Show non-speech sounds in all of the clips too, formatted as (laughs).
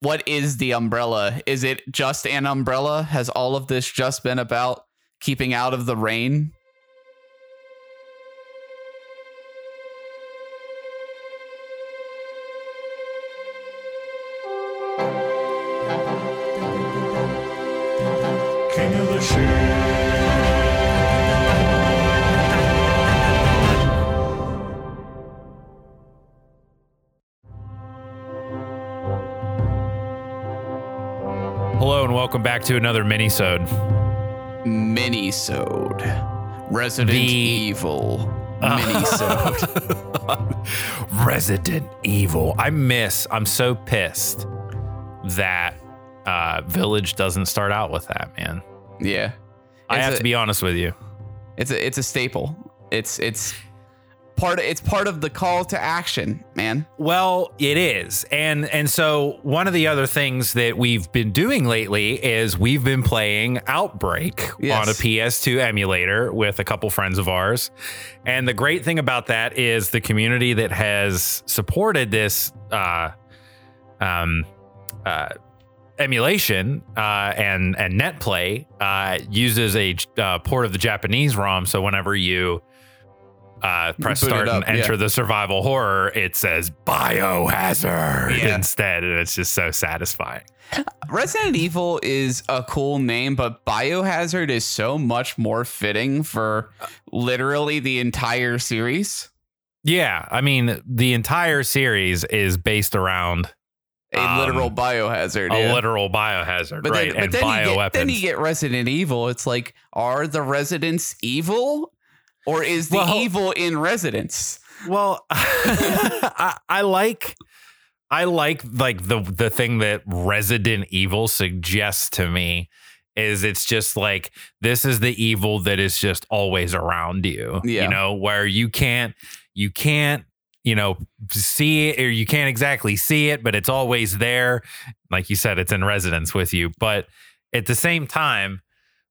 what is the umbrella? Is it just an umbrella? Has all of this just been about keeping out of the rain? Welcome back to another mini-sode. Mini-sode. Resident The- Evil. (laughs) Mini-sode. (laughs) Resident Evil. I miss. I'm so pissed that uh, Village doesn't start out with that, man. yeah. I have a- to be honest with you. It's a it's a staple. It's it's part it's part of the call to action, man. Well, it is. And and so one of the other things that we've been doing lately is we've been playing Outbreak Yes. on a PS2 emulator with a couple friends of ours. And the great thing about that is the community that has supported this uh um uh emulation uh, and and net play uh, uses a uh, port of the Japanese ROM. So whenever you uh, press start up, and enter yeah. the survival horror, it says biohazard Yeah. instead, and it's just so satisfying. Resident Evil is a cool name, but Biohazard is so much more fitting for literally the entire series. Yeah, I mean the entire series is based around A Um, literal biohazard. a yeah. literal biohazard, but right? then, and but you, bioweapons. get, then you get Resident Evil. It's like, are the residents evil? Or is the Well- evil in residence? Well, (laughs) I, I like I like like the the thing that Resident Evil suggests to me is it's just like this is the evil that is just always around you. Yeah. You know, where you can't you can't, you know, see it or you can't exactly see it, but it's always there. Like you said, it's in residence with you. But at the same time,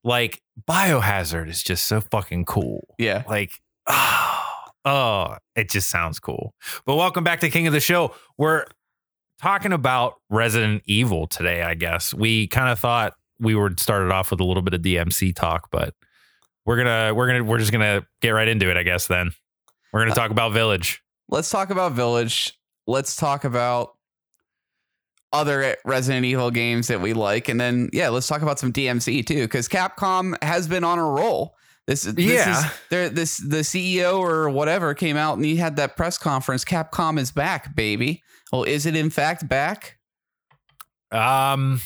like biohazard is just so fucking cool. Yeah. like oh, (sighs) oh it just sounds cool. But welcome back to king of the show. We're talking about resident evil today i guess. We kind of thought we would start it off with a little bit of dmc talk but we're gonna we're gonna we're just gonna get right into it i guess then. We're gonna uh, talk about village. Let's talk about Village. Let's talk about other Resident Evil games that we like, and then yeah, let's talk about some DMC too, because Capcom has been on a roll. This, this Yeah. is. This the CEO or whatever came out and he had that press conference. Capcom is back, baby. Well, is it in fact back? um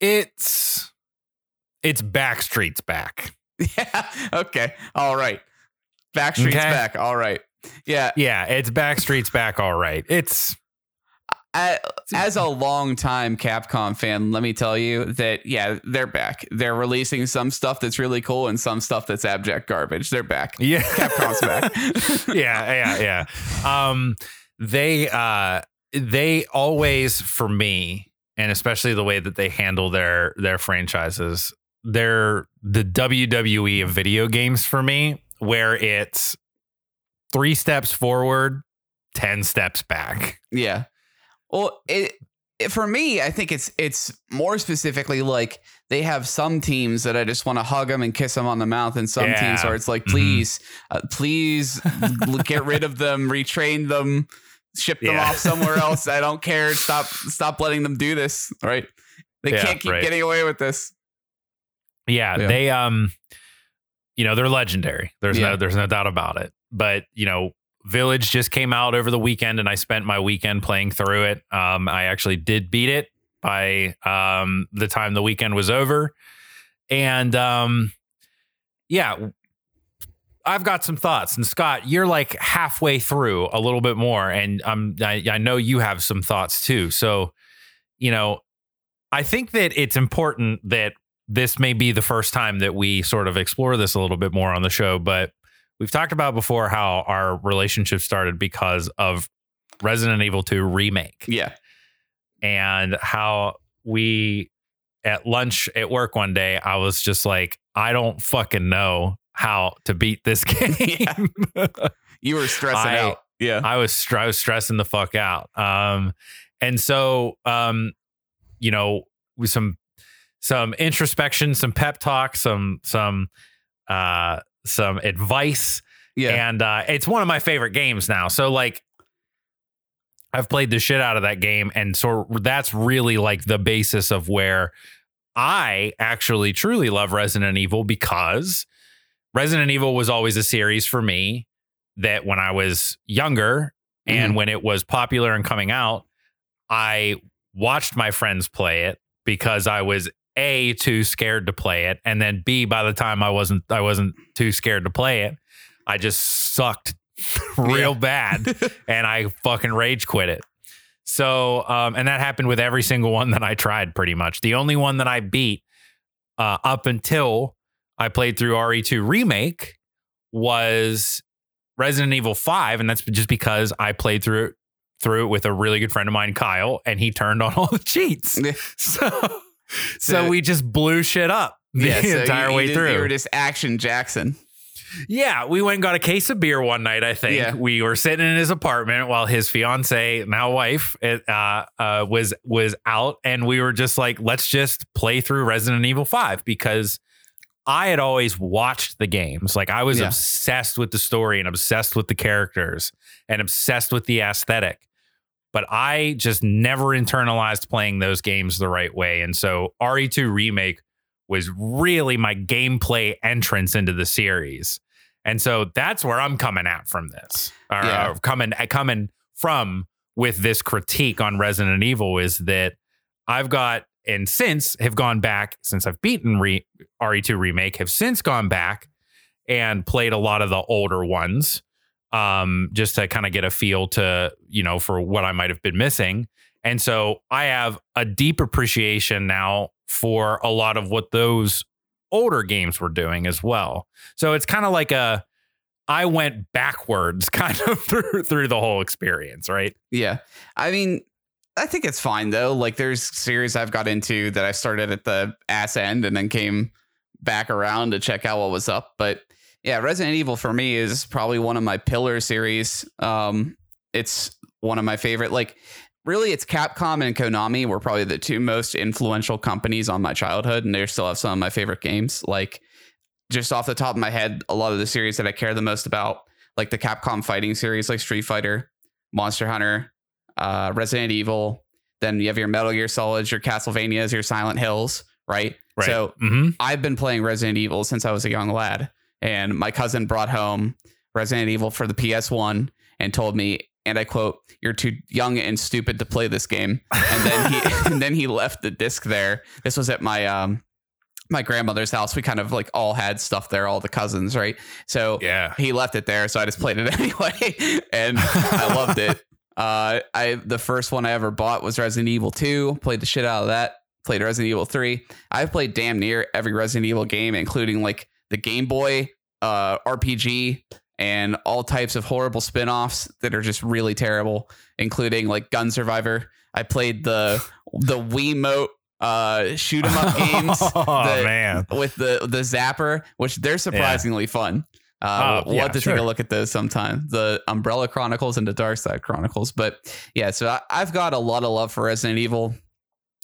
it's it's backstreet's back (laughs) Yeah. Okay. All right. Backstreet's Okay. back. All right. Yeah. yeah it's backstreet's back all right it's (laughs) As a long-time Capcom fan, let me tell you that yeah, they're back. They're releasing some stuff that's really cool and some stuff that's abject garbage. They're back. yeah Capcom's back. (laughs) yeah, yeah, yeah. Um, they uh, they always for me, and especially the way that they handle their their franchises, they're the WWE of video games for me, where it's three steps forward, ten steps back. Yeah. Well, it, it for me, I think it's it's more specifically like they have some teams that I just want to hug them and kiss them on the mouth, and some Yeah. teams where it's like, Mhm. please, uh, please get rid of them, retrain them, ship them Yeah. off somewhere else. I don't care. Stop stop letting them do this. Right? They Yeah, can't keep right. getting away with this. Yeah, they um you know, they're legendary. There's no there's no doubt about it. But, you know, Village just came out over the weekend and I spent my weekend playing through it. Um I actually did beat it by um the time the weekend was over. And um yeah, I've got some thoughts. And Scott, you're like halfway through a little bit more and um I, I know you have some thoughts too. So, you know, I think that it's important that this may be the first time that we sort of explore this a little bit more on the show, but we've talked about before how our relationship started because of Resident Evil 2 remake Yeah. and how we at lunch at work one day I was just like I don't fucking know how to beat this (laughs) game. (laughs) You were stressing I- out. Yeah. I was str- I was stressing the fuck out. Um, and so um, you know, with some some introspection, some pep talk, some some uh some advice. Yeah. And uh it's one of my favorite games now. So like I've played the shit out of that game and so that's really like the basis of where I actually truly love Resident Evil because Resident Evil was always a series for me that when I was younger and when it was popular and coming out, I watched my friends play it because I was a too scared to play it, and then b by the time I wasn't I wasn't too scared to play it, I just sucked (laughs) real bad, (laughs) and I fucking rage quit it. So, um, and that happened with every single one that I tried. Pretty much the only one that I beat uh, up until I played through RE2 remake was Resident Evil 5 and that's just because I played through it through it with a really good friend of mine Kyle and he turned on all the cheats. (laughs) So so, we just blew shit up (laughs) the Yeah, so entire you- way you through. You were just action Jackson. Yeah, we went and got a case of beer one night. I think Yeah. we were sitting in his apartment while his fiance, now wife, it, uh, uh, was was out, and we were just like, let's just play through Resident Evil Five because I had always watched the games. Like I was Yeah. obsessed with the story and obsessed with the characters and obsessed with the aesthetic. But I just never internalized playing those games the right way. And so RE2 Remake was really my gameplay entrance into the series. And so that's where I'm coming at from this. Or, Yeah. or coming eh, coming from with this critique on Resident Evil is that I've got and since have gone back since I've beaten re, RE2 remake have since gone back and played a lot of the older ones um just to kind of get a feel to you know for what I might have been missing and so I have a deep appreciation now for a lot of what those older games were doing as well so it's kind of like a I went backwards (laughs) kind of through through the whole experience right Yeah. I mean, I think it's fine though. Like there's series I've got into that I started at the ass end and then came back around to check out what was up. But yeah, Resident Evil for me is probably one of my pillar series. Um, it's one of my favorite. Like really it's Capcom and Konami were probably the two most influential companies on my childhood and they still have some of my favorite games. Like just off the top of my head, a lot of the series that I care the most about, like the Capcom fighting series like Street Fighter, Monster Hunter, uh, Resident Evil. Then you have your Metal Gear Solids, your Castlevanias, your Silent Hills, right? right So hmm I've been playing Resident Evil since I was a young lad, and my cousin brought home Resident Evil for the PS1 and told me, and I quote, "You're too young and stupid to play this game." And then he (laughs) (laughs) and then he left the disc there. This was at my um my grandmother's house. We kind of like all had stuff there, all the cousins, right? So yeah he left it there, so I just played it (laughs) anyway, and I loved it. Uh, I the first one I ever bought was Resident Evil 2. Played the shit out of that. Played Resident Evil 3. I've played damn near every Resident Evil game, including like the Game Boy uh, RPG and all types of horrible spin-offs that are just really terrible, including like Gun Survivor. I played the (laughs) the Wiimote uh shoot 'em up (laughs) games oh the- man with the the zapper, which they're surprisingly fun. Uh, Oh, we'll yeah, have to sure. take a look at those sometime. The Umbrella Chronicles and the Dark Side Chronicles. But yeah, so I, I've got a lot of love for Resident Evil.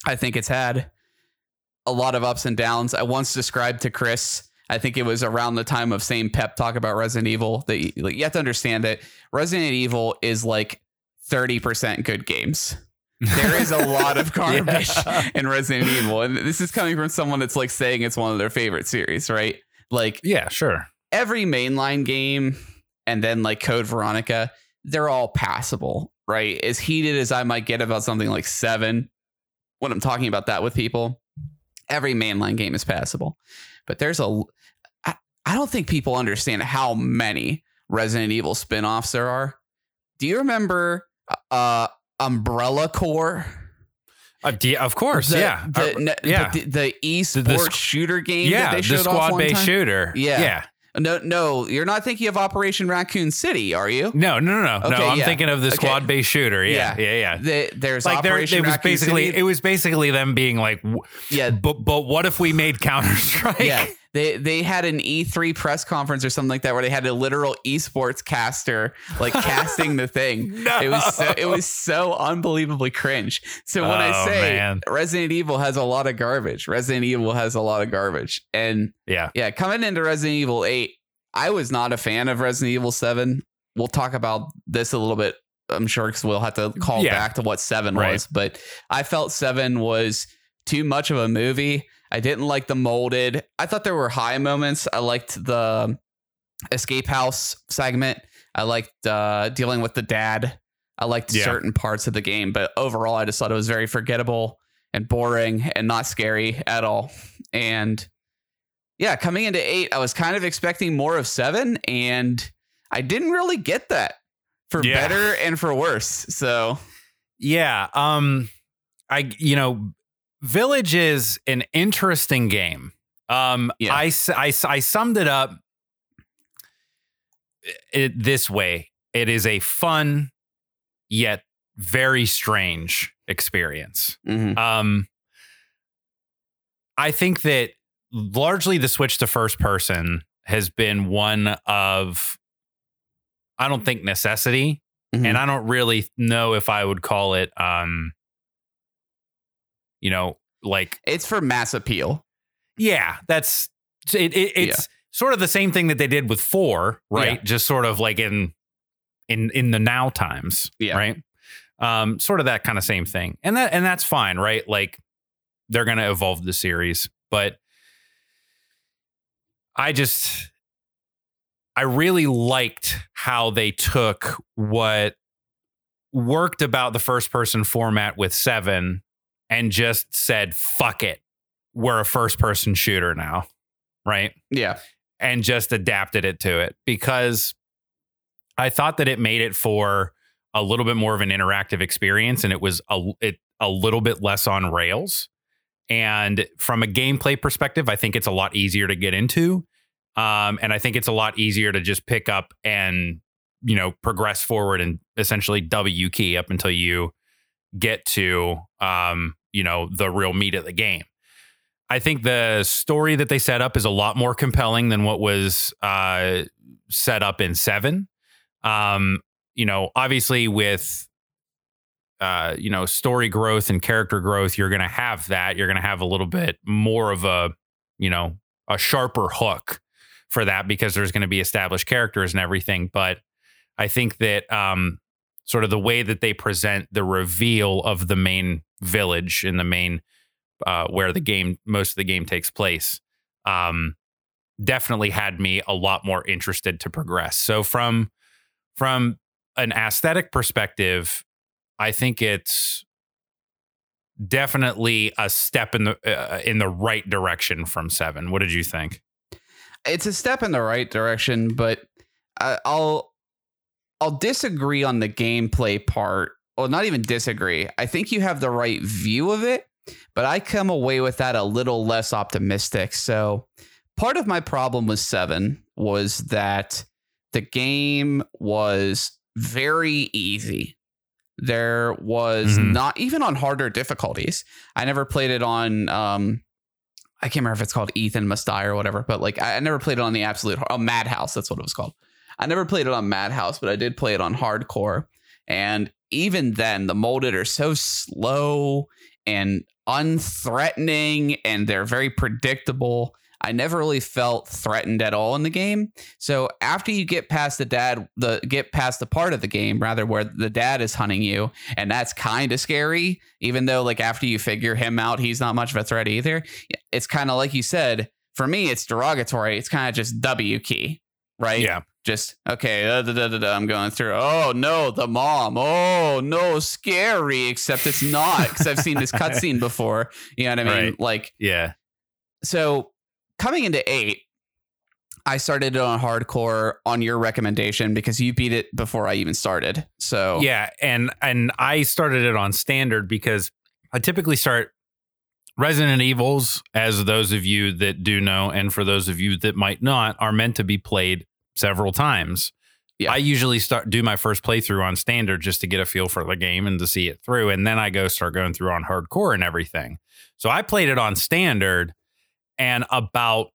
I think it's had a lot of ups and downs. I once described to Chris, I think it was around the time of same pep talk about Resident Evil that you, like, you have to understand that Resident Evil is like 30% good games. There is a lot of (laughs) garbage Yeah. in Resident Evil. And this is coming from someone that's like saying it's one of their favorite series, right? Like yeah sure every mainline game and then like Code Veronica, they're all passable, right? As heated as I might get about something like seven, when I'm talking about that with people, every mainline game is passable. But there's a, I, don't think people understand how many Resident Evil spin offs there are. Do you remember uh, Umbrella Corps? Uh, of course, The- yeah, The, Uh, ne- yeah, The, the esports The- the squ- shooter game yeah. The squad-based shooter. Yeah. yeah. No, no, you're not thinking of Operation Raccoon City, are you? No, no, no, no. Okay, no, I'm yeah. thinking of the Okay. squad-based shooter. Yeah, Yeah. yeah, yeah. The, there's Like there, Operation it was basically City. it was basically them being like, w- yeah, but but what if we made Counter Strike? yeah. (laughs) they they had an E3 press conference or something like that where they had a literal esports caster like (laughs) casting the thing. No. It was so, it was so unbelievably cringe. So when I Oh, say man. Resident Evil has a lot of garbage, Resident Evil has a lot of garbage. And Yeah. yeah, coming into Resident Evil 8, I was not a fan of Resident Evil 7. We'll talk about this a little bit, I'm sure, because we'll have to call Yeah. back to what 7 Right. was. But I felt 7 was too much of a movie. I didn't like the molded. I thought there were high moments. I liked the escape house segment. I liked uh, dealing with the dad. I liked Yeah. certain parts of the game, but overall, I just thought it was very forgettable and boring and not scary at all. And yeah, coming into eight, I was kind of expecting more of seven, and I didn't really get that for Yeah. better and for worse. So Yeah. Um, I, you know, Village is an interesting game. Um, Yeah. I, I, I summed it up it, this way it is a fun, yet very strange experience. mhm. Um, I think that largely the switch to first person has been one of, I don't think necessity, Mhm. and I don't really know if I would call it, um, you know, like it's for mass appeal. yeah, that's it. it it's sort of the same thing that they did with four, right? Yeah. Just sort of like in in in the now times, Yeah. right? Um, sort of that kind of same thing, and that and that's fine, right? Like they're gonna evolve the series, but I just I really liked how they took what worked about the first person format with seven and just said, fuck it. We're a first person shooter now. Right. Yeah. And just adapted it to it because I thought that it made it for a little bit more of an interactive experience and it was a, it, a little bit less on rails. And from a gameplay perspective, I think it's a lot easier to get into. Um, and I think it's a lot easier to just pick up and, you know, progress forward and essentially W key up until you get to, um, you know, the real meat of the game. I think the story that they set up is a lot more compelling than what was uh, set up in seven. Um, you know, obviously with uh, you know, story growth and character growth, you're going to have that. You're going to have a little bit more of a, you know, a sharper hook for that because there's going to be established characters and everything. But I think that um, sort of the way that they present the reveal of the main village in the main uh, where the game most of the game takes place um, definitely had me a lot more interested to progress. So from from an aesthetic perspective, I think it's definitely a step in the uh, in the right direction from seven. What did you think? it's a step in the right direction, but I, I'll I'll disagree on the gameplay part. Well, not even disagree. I think you have the right view of it, but I come away with that a little less optimistic. So, part of my problem with 7 was that the game was very easy. There was Mhm. not even on harder difficulties. I never played it on um I can't remember if it's called Ethan Must Die or whatever, but like I I never played it on the absolute oh, Madhouse. That's what it was called. I never played it on Madhouse, but I did play it on hardcore. And even then, the molded are so slow and unthreatening, and they're very predictable. I never really felt threatened at all in the game. So after you get past the dad, the get past the part of the game rather where the dad is hunting you, and that's kind of scary. Even though like after you figure him out, he's not much of a threat either. It's kind of like you said. For me, it's derogatory. It's kind of just W key, right? Yeah, just okay. Uh, da, da, da, da, I'm going through. Oh no, the mom. Oh no, scary. Except it's not because I've seen this (laughs) cutscene before. You know what I mean? Right. Like yeah, so, coming into eight, I started it on hardcore on your recommendation because you beat it before I even started. So yeah. And and I started it on standard because I typically start Resident Evils, as those of you that do know, and for those of you that might not, are meant to be played several times. Yeah. I usually start do my first playthrough on standard just to get a feel for the game and to see it through, and then I go start going through on hardcore and everything. So I played it on standard, and about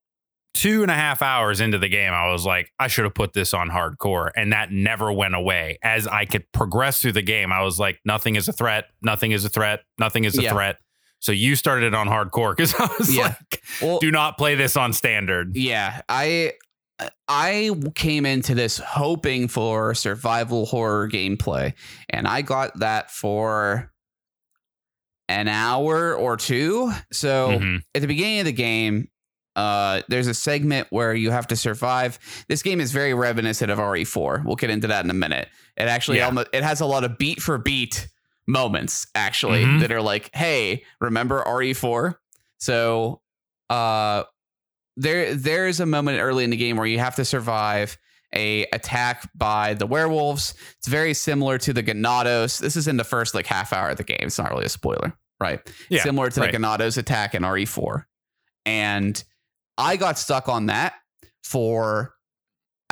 two and a half hours into the game, I was like, I should have put this on hardcore. And that never went away. As I could progress through the game, I was like, nothing is a threat. Nothing is a threat. Nothing is a Yeah. threat. So you started it on hardcore because I was Yeah. like, Well, do not play this on standard. Yeah, I I came into this hoping for survival horror gameplay, and I got that for an hour or two. So Mhm. at the beginning of the game, uh, there's a segment where you have to survive. This game is very reminiscent of RE4. We'll get into that in a minute. It actually Yeah. almo- it has a lot of beat for beat moments actually Mhm. that are like, hey, remember RE4? So uh there there's a moment early in the game where you have to survive a attack by the werewolves. It's very similar to the Ganados. This is in the first like half hour of the game. It's not really a spoiler, right? Yeah, similar to right. the Ganados attack in RE4. And I got stuck on that for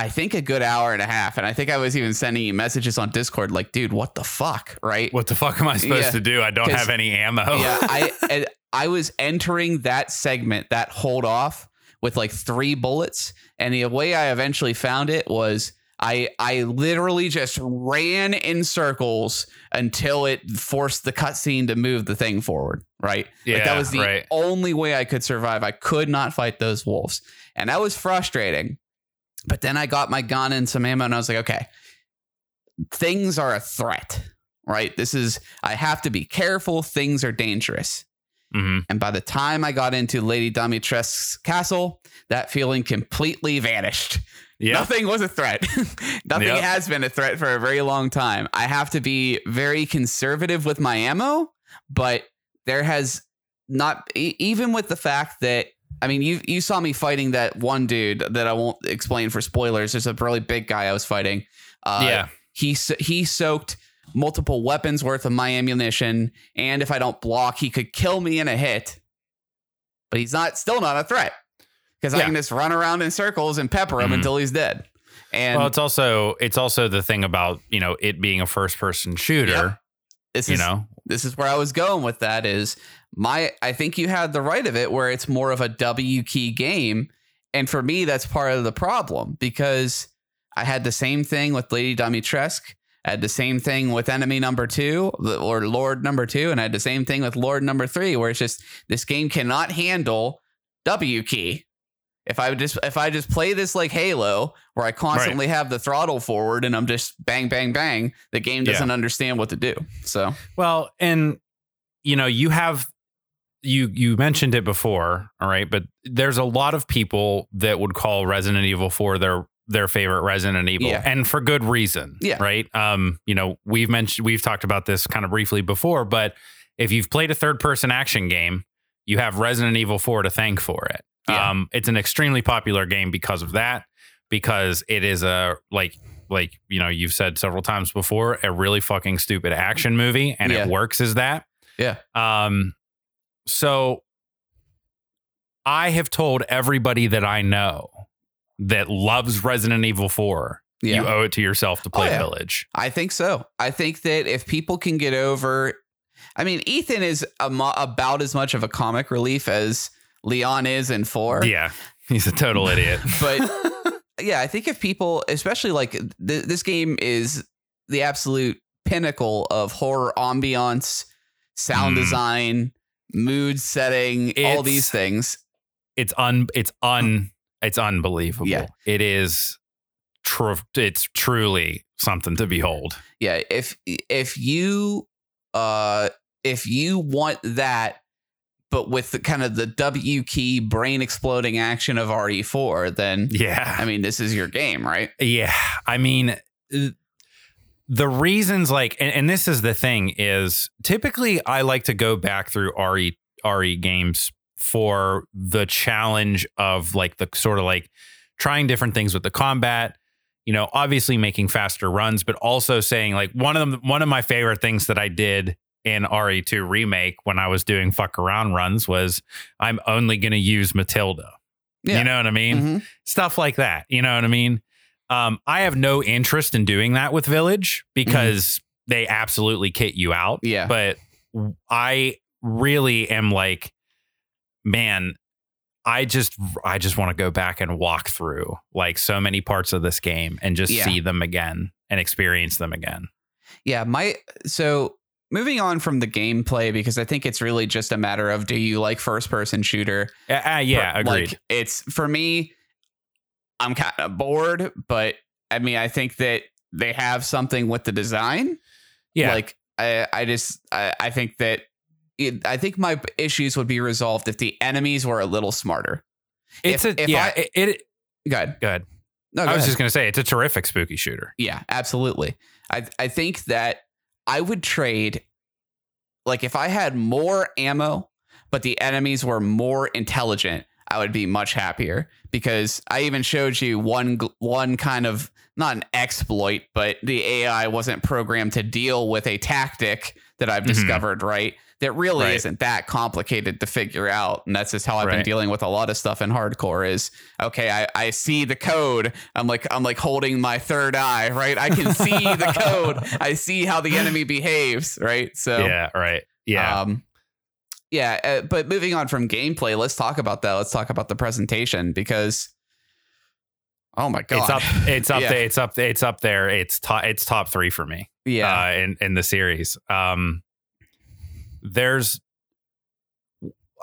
I think a good hour and a half. And I think I was even sending you messages on Discord like, dude, what the fuck? Right. What the fuck am I supposed Yeah. to do? I don't have any ammo. yeah, (laughs) I I was entering that segment, that hold off with like three bullets, and the way I eventually found it was I I literally just ran in circles until it forced the cutscene to move the thing forward. Right, like that was the right. only way I could survive. I could not fight those wolves, and that was frustrating. But then I got my gun and some ammo, and I was like, okay, things are a threat. Right, this is I have to be careful. Things are dangerous. Mhm. And by the time I got into Lady Dimitrescu's castle, that feeling completely vanished. Yeah. Nothing was a threat. (laughs) Nothing Yep. has been a threat for a very long time. I have to be very conservative with my ammo, but there has not even with the fact that I mean you you saw me fighting that one dude that I won't explain for spoilers. There's a really big guy I was fighting. Uh, yeah. he he soaked multiple weapons worth of my ammunition, and if I don't block, he could kill me in a hit. But he's not still not a threat because I can just run around in circles and pepper him Mhm. until he's dead. And well, it's also it's also the thing about you know it being a first person shooter. Yeah. this You is know, this is where I was going with that. Is my I think you had the right of it where it's more of a W key game, and for me that's part of the problem because I had the same thing with Lady Dimitrescu. I had the same thing with enemy number two or Lord number two, and I had the same thing with Lord number three, where it's just this game cannot handle W key. If I just if I just play this like Halo, where I constantly have the throttle forward and I'm just bang bang bang, the game doesn't understand what to do. So Well, and you know, you have you you mentioned it before, all right, but there's a lot of people that would call Resident Evil 4 their their favorite Resident Evil Yeah. and for good reason. Yeah. Right? Um, you know, we've mentioned we've talked about this kind of briefly before, but if you've played a third person action game, you have Resident Evil 4 to thank for it. Yeah. Um, it's an extremely popular game because of that, because it is a like like you know you've said several times before a really fucking stupid action movie and Yeah. it works as that Yeah. um so i have told everybody that i know that loves resident evil 4 yeah. you owe it to yourself to play Oh, yeah. village I think so. I think that if people can get over, I mean, Ethan is a mo- about as much of a comic relief as Leon is in four. yeah he's a total idiot (laughs) But yeah, I think if people, especially like th- this game is the absolute pinnacle of horror ambiance, sound Mm. design, mood setting, all these things. it's un it's un it's unbelievable Yeah. it is tr- it's truly something to behold Yeah, if if you uh if you want that but with the kind of the W key brain exploding action of RE4, then yeah I mean this is your game, right? Yeah, I mean, the reasons like, and, and this is the thing is typically I like to go back through RE RE games for the challenge of like the sort of like trying different things with the combat. You know, obviously making faster runs, but also saying like one of them. One of my favorite things that I did in RE2 remake when I was doing fuck around runs was I'm only going to use Matilda. Yeah. You know what I mean? Mhm. stuff like that. You know what I mean? Um, I have no interest in doing that with Village because they absolutely kit you out. Yeah. But I really am like, man, I just I just want to go back and walk through like so many parts of this game and just Yeah. see them again and experience them again. Yeah, my so moving on from the gameplay because I think it's really just a matter of do you like first person shooter? Uh, uh, yeah, For- agreed. Like it's for me, I'm kind of bored, but I mean, I think that they have something with the design. yeah, Like I, I just I, I think that it, I think my issues would be resolved if the enemies were a little smarter. it's if- a if yeah. I- it, it Good. good. No, I was ahead. just gonna say it's a terrific spooky shooter. Yeah, absolutely. I I think that I would trade like if I had more ammo, but the enemies were more intelligent, I would be much happier because I even showed you one one kind of not an exploit, but the AI wasn't programmed to deal with a tactic that I've Mhm. discovered, right? That really Right. isn't that complicated to figure out. And that's just how I've been dealing with a lot of stuff in hardcore is okay, I, I see the code. I'm like I'm like holding my third eye, right? I can see the (laughs) code. I see how the enemy behaves, right? So yeah, right. Yeah, um, yeah. Uh, but moving on from gameplay, let's talk about that. Let's talk about the presentation because, oh my god, it's up. It's (laughs) up Yeah. there. It's up. It's up there. It's top. It's top three for me. yeah, uh, in in the series. Um, there's,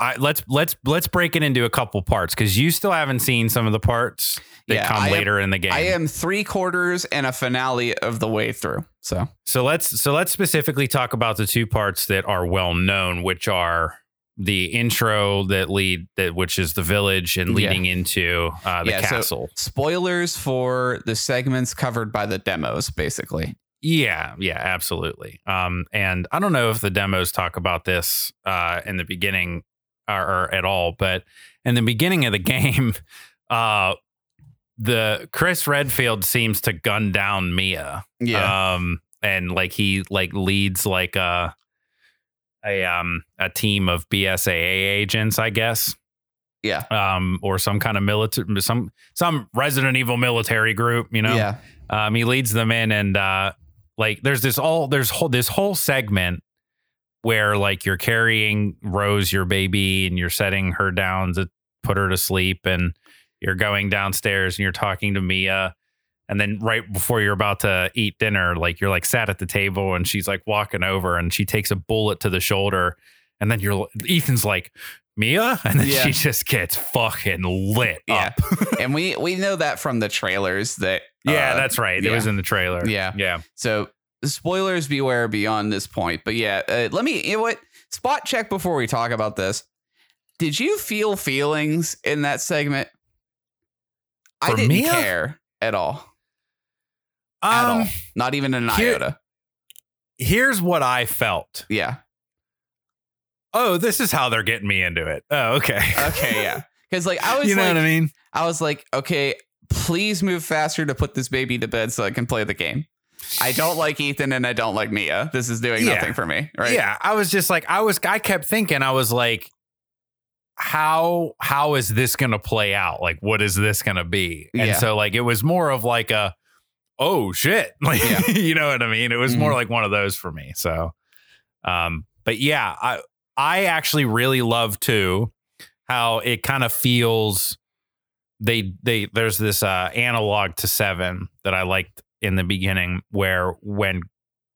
I, let's let's let's break it into a couple parts because you still haven't seen some of the parts that Yeah, come I am- later in the game. I am three quarters and a finale of the way through. So so let's so let's specifically talk about the two parts that are well known, which are the intro that lead that which is the village and Yeah. leading into uh, the Yeah, so- castle. spoilers for the segments covered by the demos, basically. Yeah, yeah, absolutely. Um, and I don't know if the demos talk about this uh, in the beginning or, or at all, but in the beginning of the (laughs) game, uh, the Chris Redfield seems to gun down Mia. Yeah, Um, and like he like leads like a a um a team of BSAA agents, I guess yeah, um, or some kind of military, some some Resident Evil military group. You know, yeah, um, he leads them in, and uh, like there's this all there's whole this whole segment where like you're carrying Rose, your baby, and you're setting her down to put her to sleep, and you're going downstairs and you're talking to Mia. And then right before you're about to eat dinner, like you're like sat at the table and she's like walking over and she takes a bullet to the shoulder. And then you're Ethan's like, Mia? (laughs) And then Yeah. she just gets fucking lit Yeah. up. (laughs) and we (laughs) we know that from the trailers that Yeah, uh, that's right. It was in the trailer. Yeah. Yeah. So spoilers beware beyond this point. But yeah, uh, let me you know what spot check before we talk about this. Did you feel feelings in that segment? I For didn't Mia? care at all. At all. Um, Not even an here- iota. here's what I felt. Yeah. Oh, this is how they're getting me into it. Oh, okay. Okay. Yeah. (laughs) Because like I was you know like, what I mean? I was like, okay, please move faster to put this baby to bed so I can play the game. I don't like Ethan and I don't like Mia. This is doing Yeah. nothing for me. Right. Yeah, I was just like, I was, I kept thinking, I was like, how how is this going to play out? Like, what is this going to be? And Yeah. so, like, it was more of like a, oh shit, (laughs) like, Yeah. you know what I mean? It was Mm-hmm. more like one of those for me. So, um, but yeah, I I actually really love too how it kind of feels. They they there's this uh analog to seven that I liked in the beginning where when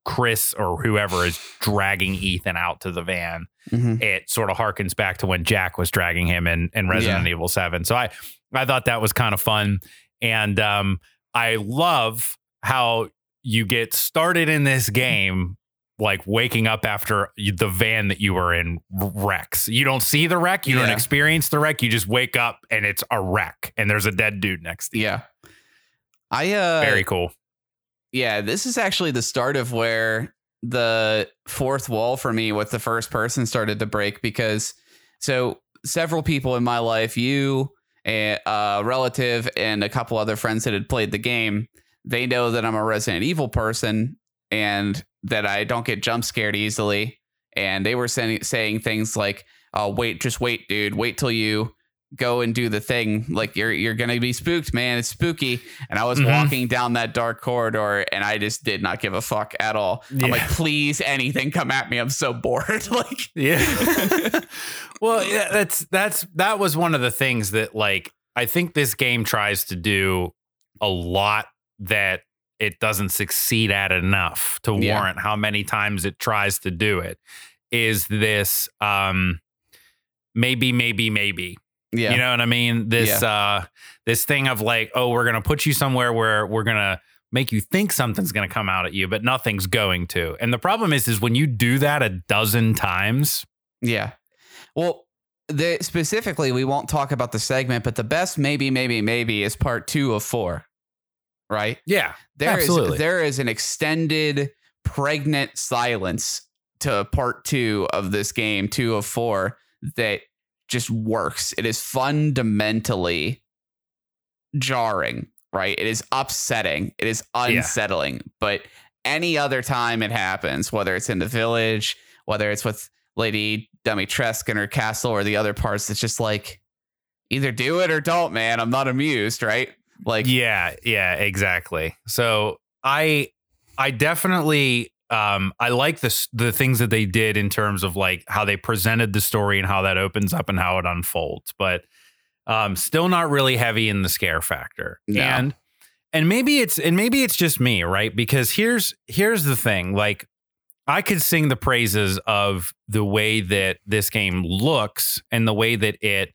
Chris or whoever is dragging Ethan out to the van, Mhm. it sort of harkens back to when Jack was dragging him in, in Resident Evil 7. So I I thought that was kind of fun. And um I love how you get started in this game like waking up after the van that you were in wrecks. You don't see the wreck, you don't experience the wreck, you just wake up and it's a wreck and there's a dead dude next to you. Yeah. I uh Very cool. yeah, this is actually the start of where the fourth wall for me with the first person started to break because so several people in my life, you, a, a relative, and a couple other friends that had played the game, they know that I'm a Resident Evil person and that I don't get jump scared easily. And they were saying saying things like, "Oh, wait, just wait, dude. Wait till you go and do the thing. Like you're you're gonna be spooked, man. It's spooky. And I was Mhm. walking down that dark corridor and I just did not give a fuck at all. I'm like, please, anything come at me. I'm so bored. (laughs) like Yeah. (laughs) well, yeah, that's that's that was one of the things that like I think this game tries to do a lot that it doesn't succeed at enough to Yeah. warrant how many times it tries to do it. Is this um maybe maybe maybe yeah. you know what I mean? This uh this thing of like, oh, we're gonna put you somewhere where we're gonna make you think something's gonna come out at you, but nothing's going to. And the problem is, is when you do that a dozen times, Yeah. Well, the specifically, we won't talk about the segment, but the best maybe, maybe, maybe is part two of four. Right? yeah, There is Absolutely. there is an extended pregnant silence to part two of this game, two of four, that just works. It is fundamentally jarring, right? It is upsetting. It is unsettling. But any other time it happens, whether it's in the village, whether it's with Lady Dimitrescu and her castle or the other parts, it's just like either do it or don't, man. I'm not amused, right? Like yeah, yeah, exactly. So I I definitely um I like this the things that they did in terms of like how they presented the story and how that opens up and how it unfolds, but um still not really heavy in the scare factor. No. And and maybe it's and maybe it's just me, right? Because here's here's the thing, like I could sing the praises of the way that this game looks and the way that it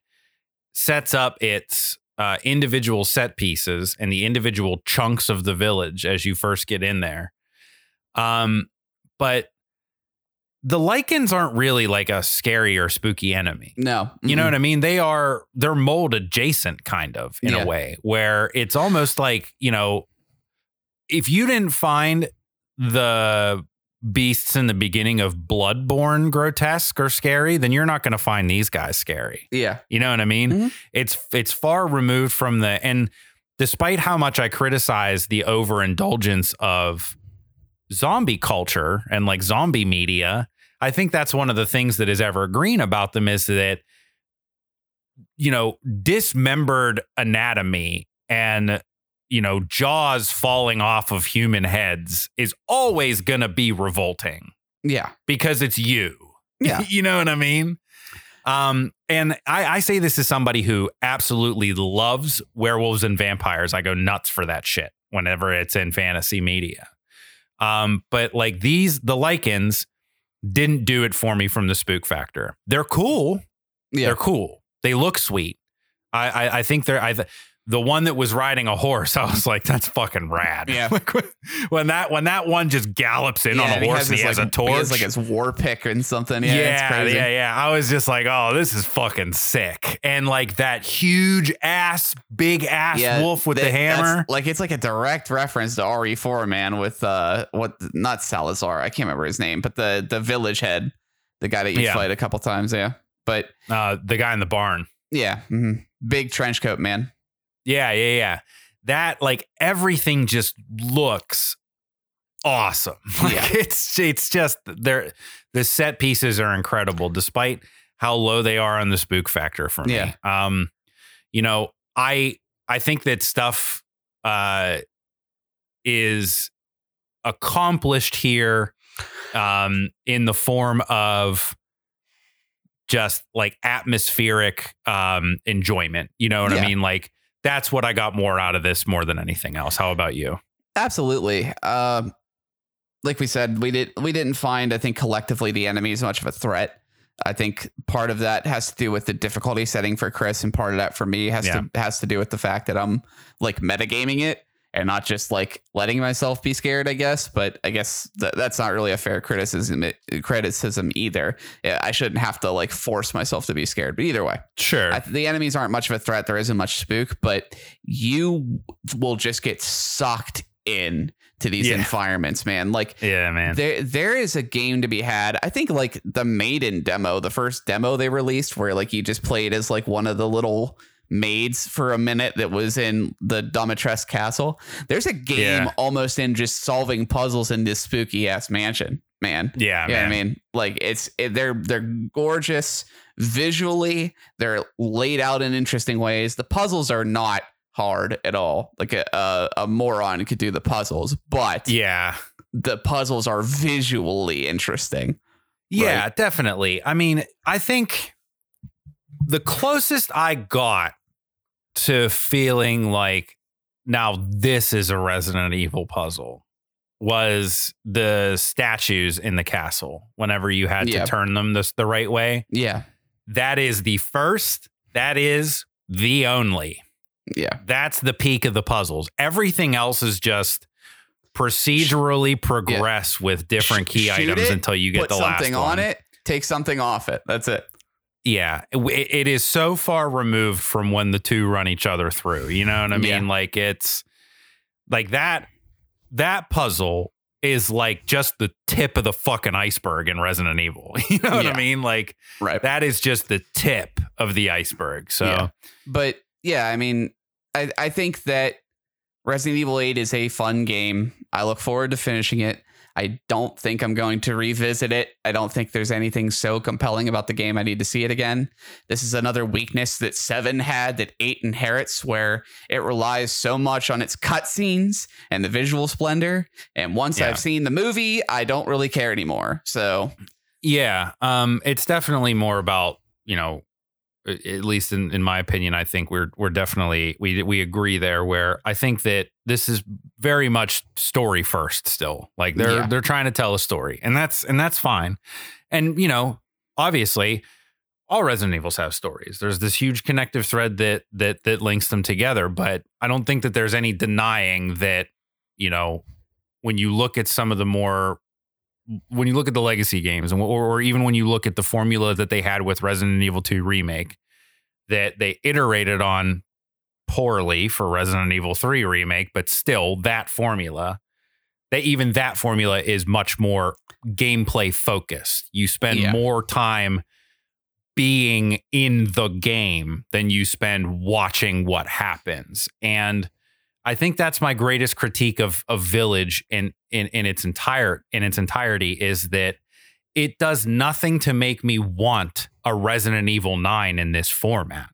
sets up its uh, individual set pieces and the individual chunks of the village as you first get in there. Um, but the lycans aren't really like a scary or spooky enemy. no. You know what I mean? They are they're mold adjacent kind of in Yeah. a way where it's almost like, you know, if you didn't find the beasts in the beginning of Bloodborne grotesque or scary, then you're not going to find these guys scary. Yeah. You know what I mean? Mhm. It's it's far removed from the and despite how much I criticize the overindulgence of zombie culture and like zombie media, I think that's one of the things that is evergreen about them is that you know, dismembered anatomy and you know, jaws falling off of human heads is always going to be revolting Yeah. because it's you. Yeah. (laughs) you know what I mean? Um, and I, I say this as somebody who absolutely loves werewolves and vampires. I go nuts for that shit whenever it's in fantasy media. Um, but like these, the lycans didn't do it for me from the spook factor. They're cool. Yeah. They're cool. They look sweet. I, I, I think they're. I, the one that was riding a horse, I was like, "That's fucking rad." Yeah. Like, (laughs) when that when that one just gallops in on and a horse and his, he has like, a torch, He has like his war pick and something. Yeah, yeah, it's crazy. yeah, yeah. I was just like, oh, this is fucking sick. And like that huge ass, big ass Yeah, wolf with the hammer. Like it's like a direct reference to RE4 man with uh what not Salazar, I can't remember his name, but the the village head, the guy that you Yeah. fight a couple times, yeah. But Uh, the guy in the barn. yeah, mhm. big trench coat man. Yeah, yeah, yeah. That like everything just looks awesome. (laughs) Like, Yeah. it's it's just they're the set pieces are incredible, despite how low they are on the spook factor for me. Yeah. Um, you know, I I think that stuff uh is accomplished here um in the form of just like atmospheric um enjoyment. You know what Yeah. I mean? Like that's what I got more out of this more than anything else. How about you? Absolutely. Um like we said, we did we didn't find I think collectively the enemy is much of a threat. I think part of that has to do with the difficulty setting for Chris, and part of that for me has Yeah. to has to do with the fact that I'm like metagaming it and not just like letting myself be scared. I guess, but I guess th- that's not really a fair criticism eh, criticism either. I shouldn't have to like force myself to be scared. But either way, Sure. The enemies aren't much of a threat. There isn't much spook, but you will just get sucked in to these Yeah. environments, man. Like yeah, man. there there is a game to be had. I think like the Maiden demo, the first demo they released where like you just played as like one of the little maids for a minute that was in the Dimitrescu castle. There's a game Yeah. almost in just solving puzzles in this spooky ass mansion, man. Yeah, Yeah, I mean, like it's it, they're they're gorgeous visually. They're laid out in interesting ways. The puzzles are not hard at all. Like a a, a moron could do the puzzles, but yeah. the puzzles are visually interesting. Yeah, Right. definitely. I mean, I think the closest I got to feeling like now this is a Resident Evil puzzle was the statues in the castle whenever you had Yeah. to turn them the, the right way. Yeah, That is the first, that is the only. yeah, That's the peak of the puzzles. Everything else is just procedurally progress with different key shoot items it, until you get the last something one. on it, take something off it. That's it. Yeah, it, it is so far removed from when the two run each other through. You know what I mean? Yeah. Like it's like that that puzzle is like just the tip of the fucking iceberg in Resident Evil. (laughs) You know what Yeah. I mean? Like Right. that is just the tip of the iceberg. So Yeah. But yeah, I mean, I, I think that Resident Evil 8 is a fun game. I look forward to finishing it. I don't think I'm going to revisit it. I don't think there's anything so compelling about the game I need to see it again. This is another weakness that 7 had that 8 inherits, where it relies so much on its cutscenes and the visual splendor. And once Yeah. I've seen the movie, I don't really care anymore. So, Yeah, um, it's definitely more about you know, at least in, in my opinion, I think we're we're definitely we we agree there. Where I think that this is very much story first still. Like they're Yeah. they're trying to tell a story, and that's and that's fine. And you know, obviously, all Resident Evils have stories. There's this huge connective thread that that that links them together. But I don't think that there's any denying that you know when you look at some of the more when you look at the legacy games and or, or even when you look at the formula that they had with Resident Evil 2 remake that they iterated on poorly for Resident Evil 3 remake but still that formula that even that formula is much more gameplay focused you spend Yeah. more time being in the game than you spend watching what happens and I think that's my greatest critique of of Village in in in its entire in its entirety is that it does nothing to make me want a Resident Evil 9 in this format.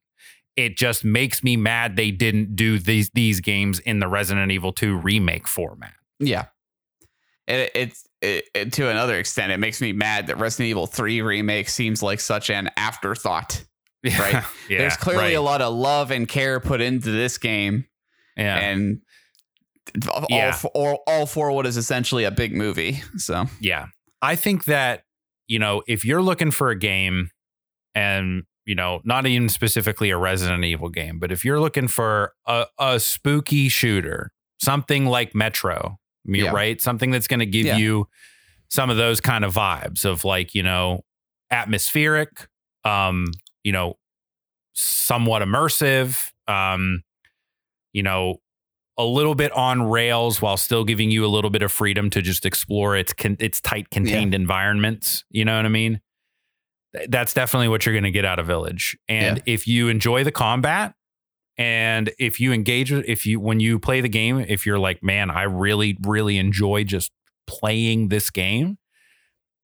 It just makes me mad they didn't do these these games in the Resident Evil 2 remake format. Yeah. It, it's it, it- to another extent, it makes me mad that Resident Evil 3 remake seems like such an afterthought. (laughs) Right. (laughs) yeah. There's clearly right. a lot of love and care put into this game, Yeah. and all, Yeah. for, all, all for what is essentially a big movie. So, Yeah. I think that, you know, if you're looking for a game and, you know, not even specifically a Resident Evil game, but if you're looking for a, a spooky shooter, something like Metro, Yeah. right? Something that's going to give Yeah. you some of those kind of vibes of like, you know, atmospheric, um, you know, somewhat immersive, um, you know, a little bit on rails while still giving you a little bit of freedom to just explore its con- its tight contained environments. You know what I mean? Th- That's definitely what you're going to get out of Village. And if you enjoy the combat and if you engage with if you when you play the game, if you're like, "Man, I really really enjoy just playing this game,"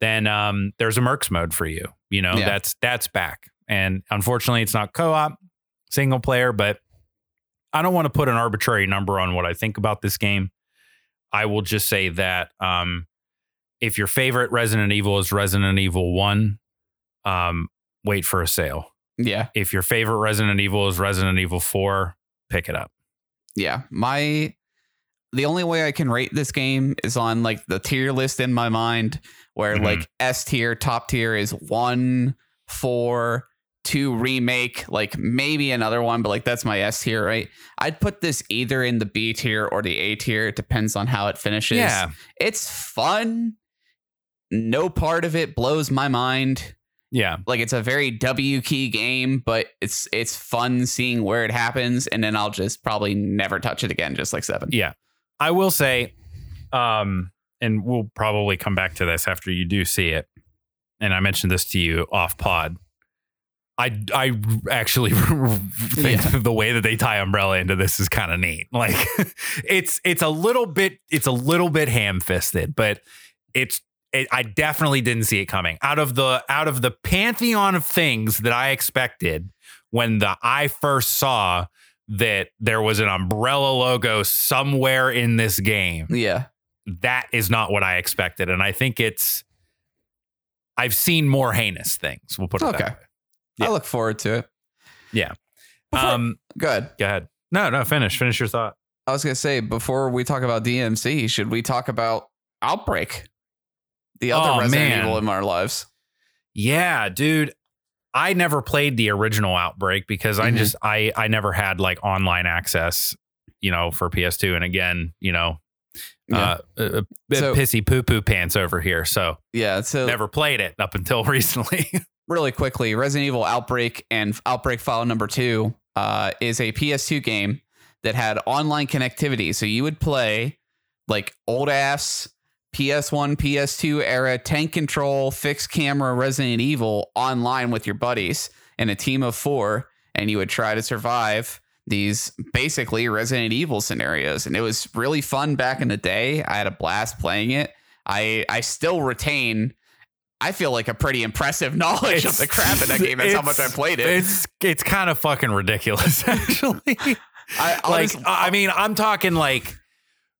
then um there's a Mercs mode for you. You know, Yeah. that's that's back. And unfortunately, it's not co-op, single player, but I don't want to put an arbitrary number on what I think about this game. I will just say that um, if your favorite Resident Evil is Resident Evil 1, um, wait for a sale. yeah. If your favorite Resident Evil is Resident Evil 4, pick it up. Yeah. My, the only way I can rate this game is on like the tier list in my mind, where Mhm. like S tier, top tier is one, four, two remake, like maybe another one, but like that's my S tier, right? I'd put this either in the B tier or the A tier. It depends on how it finishes. Yeah. It's fun. No part of it blows my mind. Yeah. Like it's a very W key game, but it's it's fun seeing where it happens, and then I'll just probably never touch it again, just like seven. Yeah. I will say, um, and we'll probably come back to this after you do see it. And I mentioned this to you off pod. I I actually (laughs) think Yeah. the way that they tie Umbrella into this is kind of neat. (laughs) Like it's it's a little bit it's a little bit ham fisted, but it's it, I definitely didn't see it coming out of the out of the pantheon of things that I expected when the I first saw that there was an Umbrella logo somewhere in this game. Yeah. That is not what I expected, and I think it's. I've seen more heinous things. We'll put it Okay. that way. Yeah. I look forward to it. Yeah. Before- Um, Good. go ahead. No, no, finish. Finish your thought. I was gonna say before we talk about DMC, should we talk about Outbreak, the other Oh, Resident man. Evil in our lives? Yeah, dude. I never played the original Outbreak because I Mhm. just I I never had like online access, you know, for PS2. And again, you know, uh, uh, uh, So- pissy poo poo pants over here. So Yeah. So never played it up until (laughs) recently. Really quickly, Resident Evil Outbreak and Outbreak File Number Two uh, is a PS2 game that had online connectivity. So you would play like old ass PS1, PS2 era tank control, fixed camera Resident Evil online with your buddies in a team of four, and you would try to survive these basically Resident Evil scenarios. And it was really fun back in the day. I had a blast playing it. I I still retain. I feel like a pretty impressive (laughs) knowledge of the crap in that game. That's how much I played it. It's it's kind of fucking ridiculous, (laughs) actually. I, like I mean, I'm talking like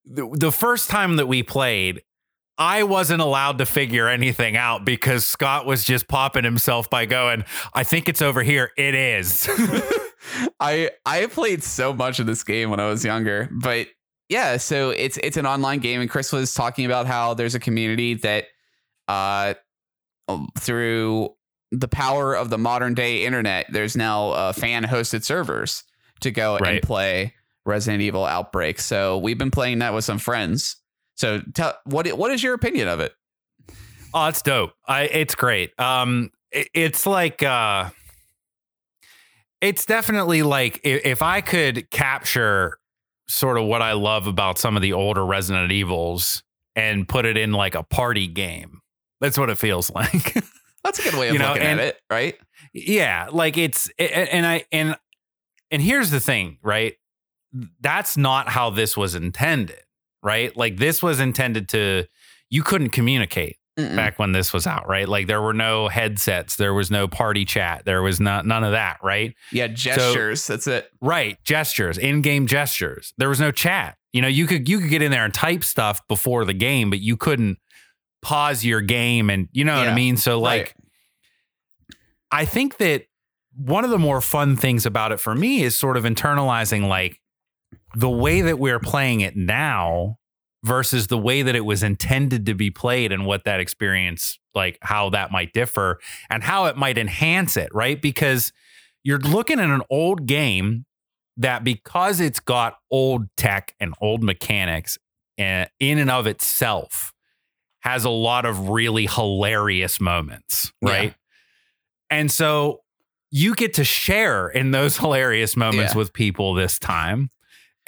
the, the first time that we played, I wasn't allowed to figure anything out because Scott was just popping himself by going, "I think it's over here." It is. (laughs) I I played so much of this game when I was younger, but yeah, so it's it's an online game, and Chris was talking about how there's a community that, uh, through the power of the modern day internet, there's now uh, fan hosted servers to go Right. and play Resident Evil Outbreak. So we've been playing that with some friends. So tell what what is your opinion of it? oh, it's dope. I it's great. Um, it- it's like uh, it's definitely like if, if I could capture sort of what I love about some of the older Resident Evils and put it in like a party game. That's what it feels (laughs) like. That's a good way of You know, looking and- at it, right? yeah like it's and i and and here's the thing right that's not how this was intended right like this was intended to you couldn't communicate Mm-mm. back when this was out right like there were no headsets there was no party chat there was not none of that right Yeah, gestures. that's it. right gestures in-game gestures there was no chat you know you could you could get in there and type stuff before the game but you couldn't pause your game and you know what i mean so like right. I think that one of the more fun things about it for me is sort of internalizing like the way that we're playing it now versus the way that it was intended to be played and what that experience like how that might differ and how it might enhance it, right? Because you're looking at an old game that because it's got old tech and old mechanics uh, in and of itself has a lot of really hilarious moments, Yeah. right? And so you get to share in those (laughs) hilarious moments Yeah. with people this time.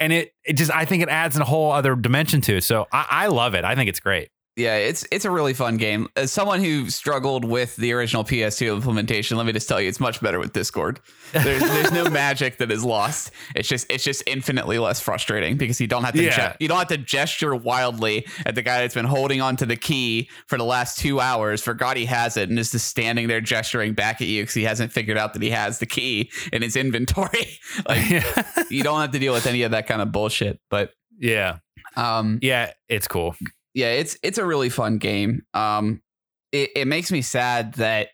And it it just I think it adds a whole other dimension to it. So I, I love it. I think it's great. Yeah, it's it's a really fun game. As someone who struggled with the original PS2 implementation, let me just tell you, it's much better with Discord. There's there's no (laughs) magic that is lost. It's just it's just infinitely less frustrating because you don't have to Yeah. ge- you don't have to gesture wildly at the guy that's been holding onto the key for the last two hours. Forgot he has it and is just standing there gesturing back at you because he hasn't figured out that he has the key in his inventory. (laughs) like you don't have to deal with any of that kind of bullshit. But yeah. um, Yeah, it's cool. Yeah, it's it's a really fun game. Um, it, it makes me sad that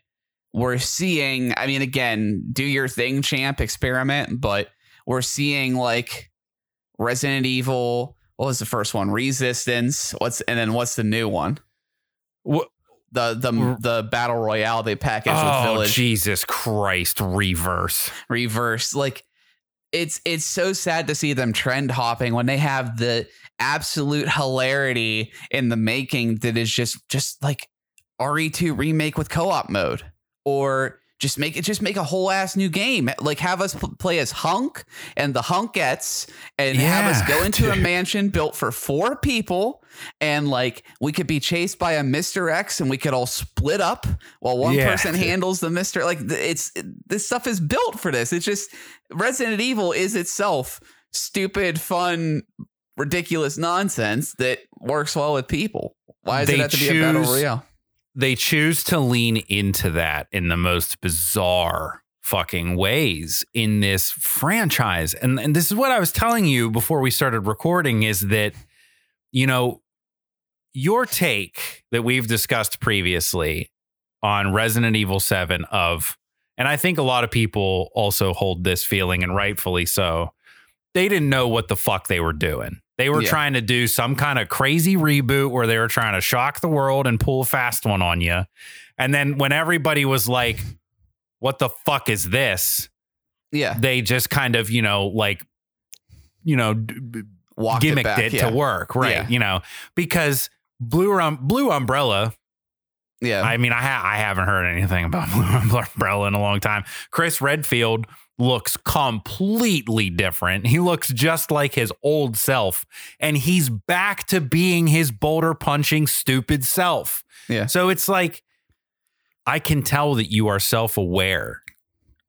we're seeing. I mean, again, do your thing, champ, experiment, but we're seeing like Resident Evil. What was the first one? Resistance. What's and then what's the new one? What, The the the battle royale they packaged with oh, Village Jesus Christ, Re:Verse. Re:Verse. Like it's it's so sad to see them trend hopping when they have the absolute hilarity in the making that is just just like RE2 remake with co-op mode or just make it just make a whole ass new game. Like have us p- play as hunk and the hunkettes and have us go (laughs) into a mansion built for four people and like we could be chased by a mr x and we could all split up while one Yeah. person handles the mr like it's this stuff is built for this. It's just resident evil is itself stupid fun ridiculous nonsense that works well with people. Why does it They have to be a battle royale they choose to lean into that in the most bizarre fucking ways in this franchise. And and this is what I was telling you before we started recording is that you know your take that we've discussed previously on Resident Evil 7 of and I think a lot of people also hold this feeling and rightfully so. They didn't know what the fuck they were doing. They were Yeah. trying to do some kind of crazy reboot where they were trying to shock the world and pull a fast one on you. And then when everybody was like, what the fuck is this? yeah They just kind of, you know, like, you know, walked gimmicked it, back, it, yeah. to work, right? Yeah. You know, because Blue um, Blue Umbrella. yeah I mean, I ha- I haven't heard anything about (laughs) Blue Umbrella in a long time. Chris Redfield looks completely different. He looks just like his old self, and he's back to being his boulder punching stupid self. Yeah. So it's like I can tell that you are self aware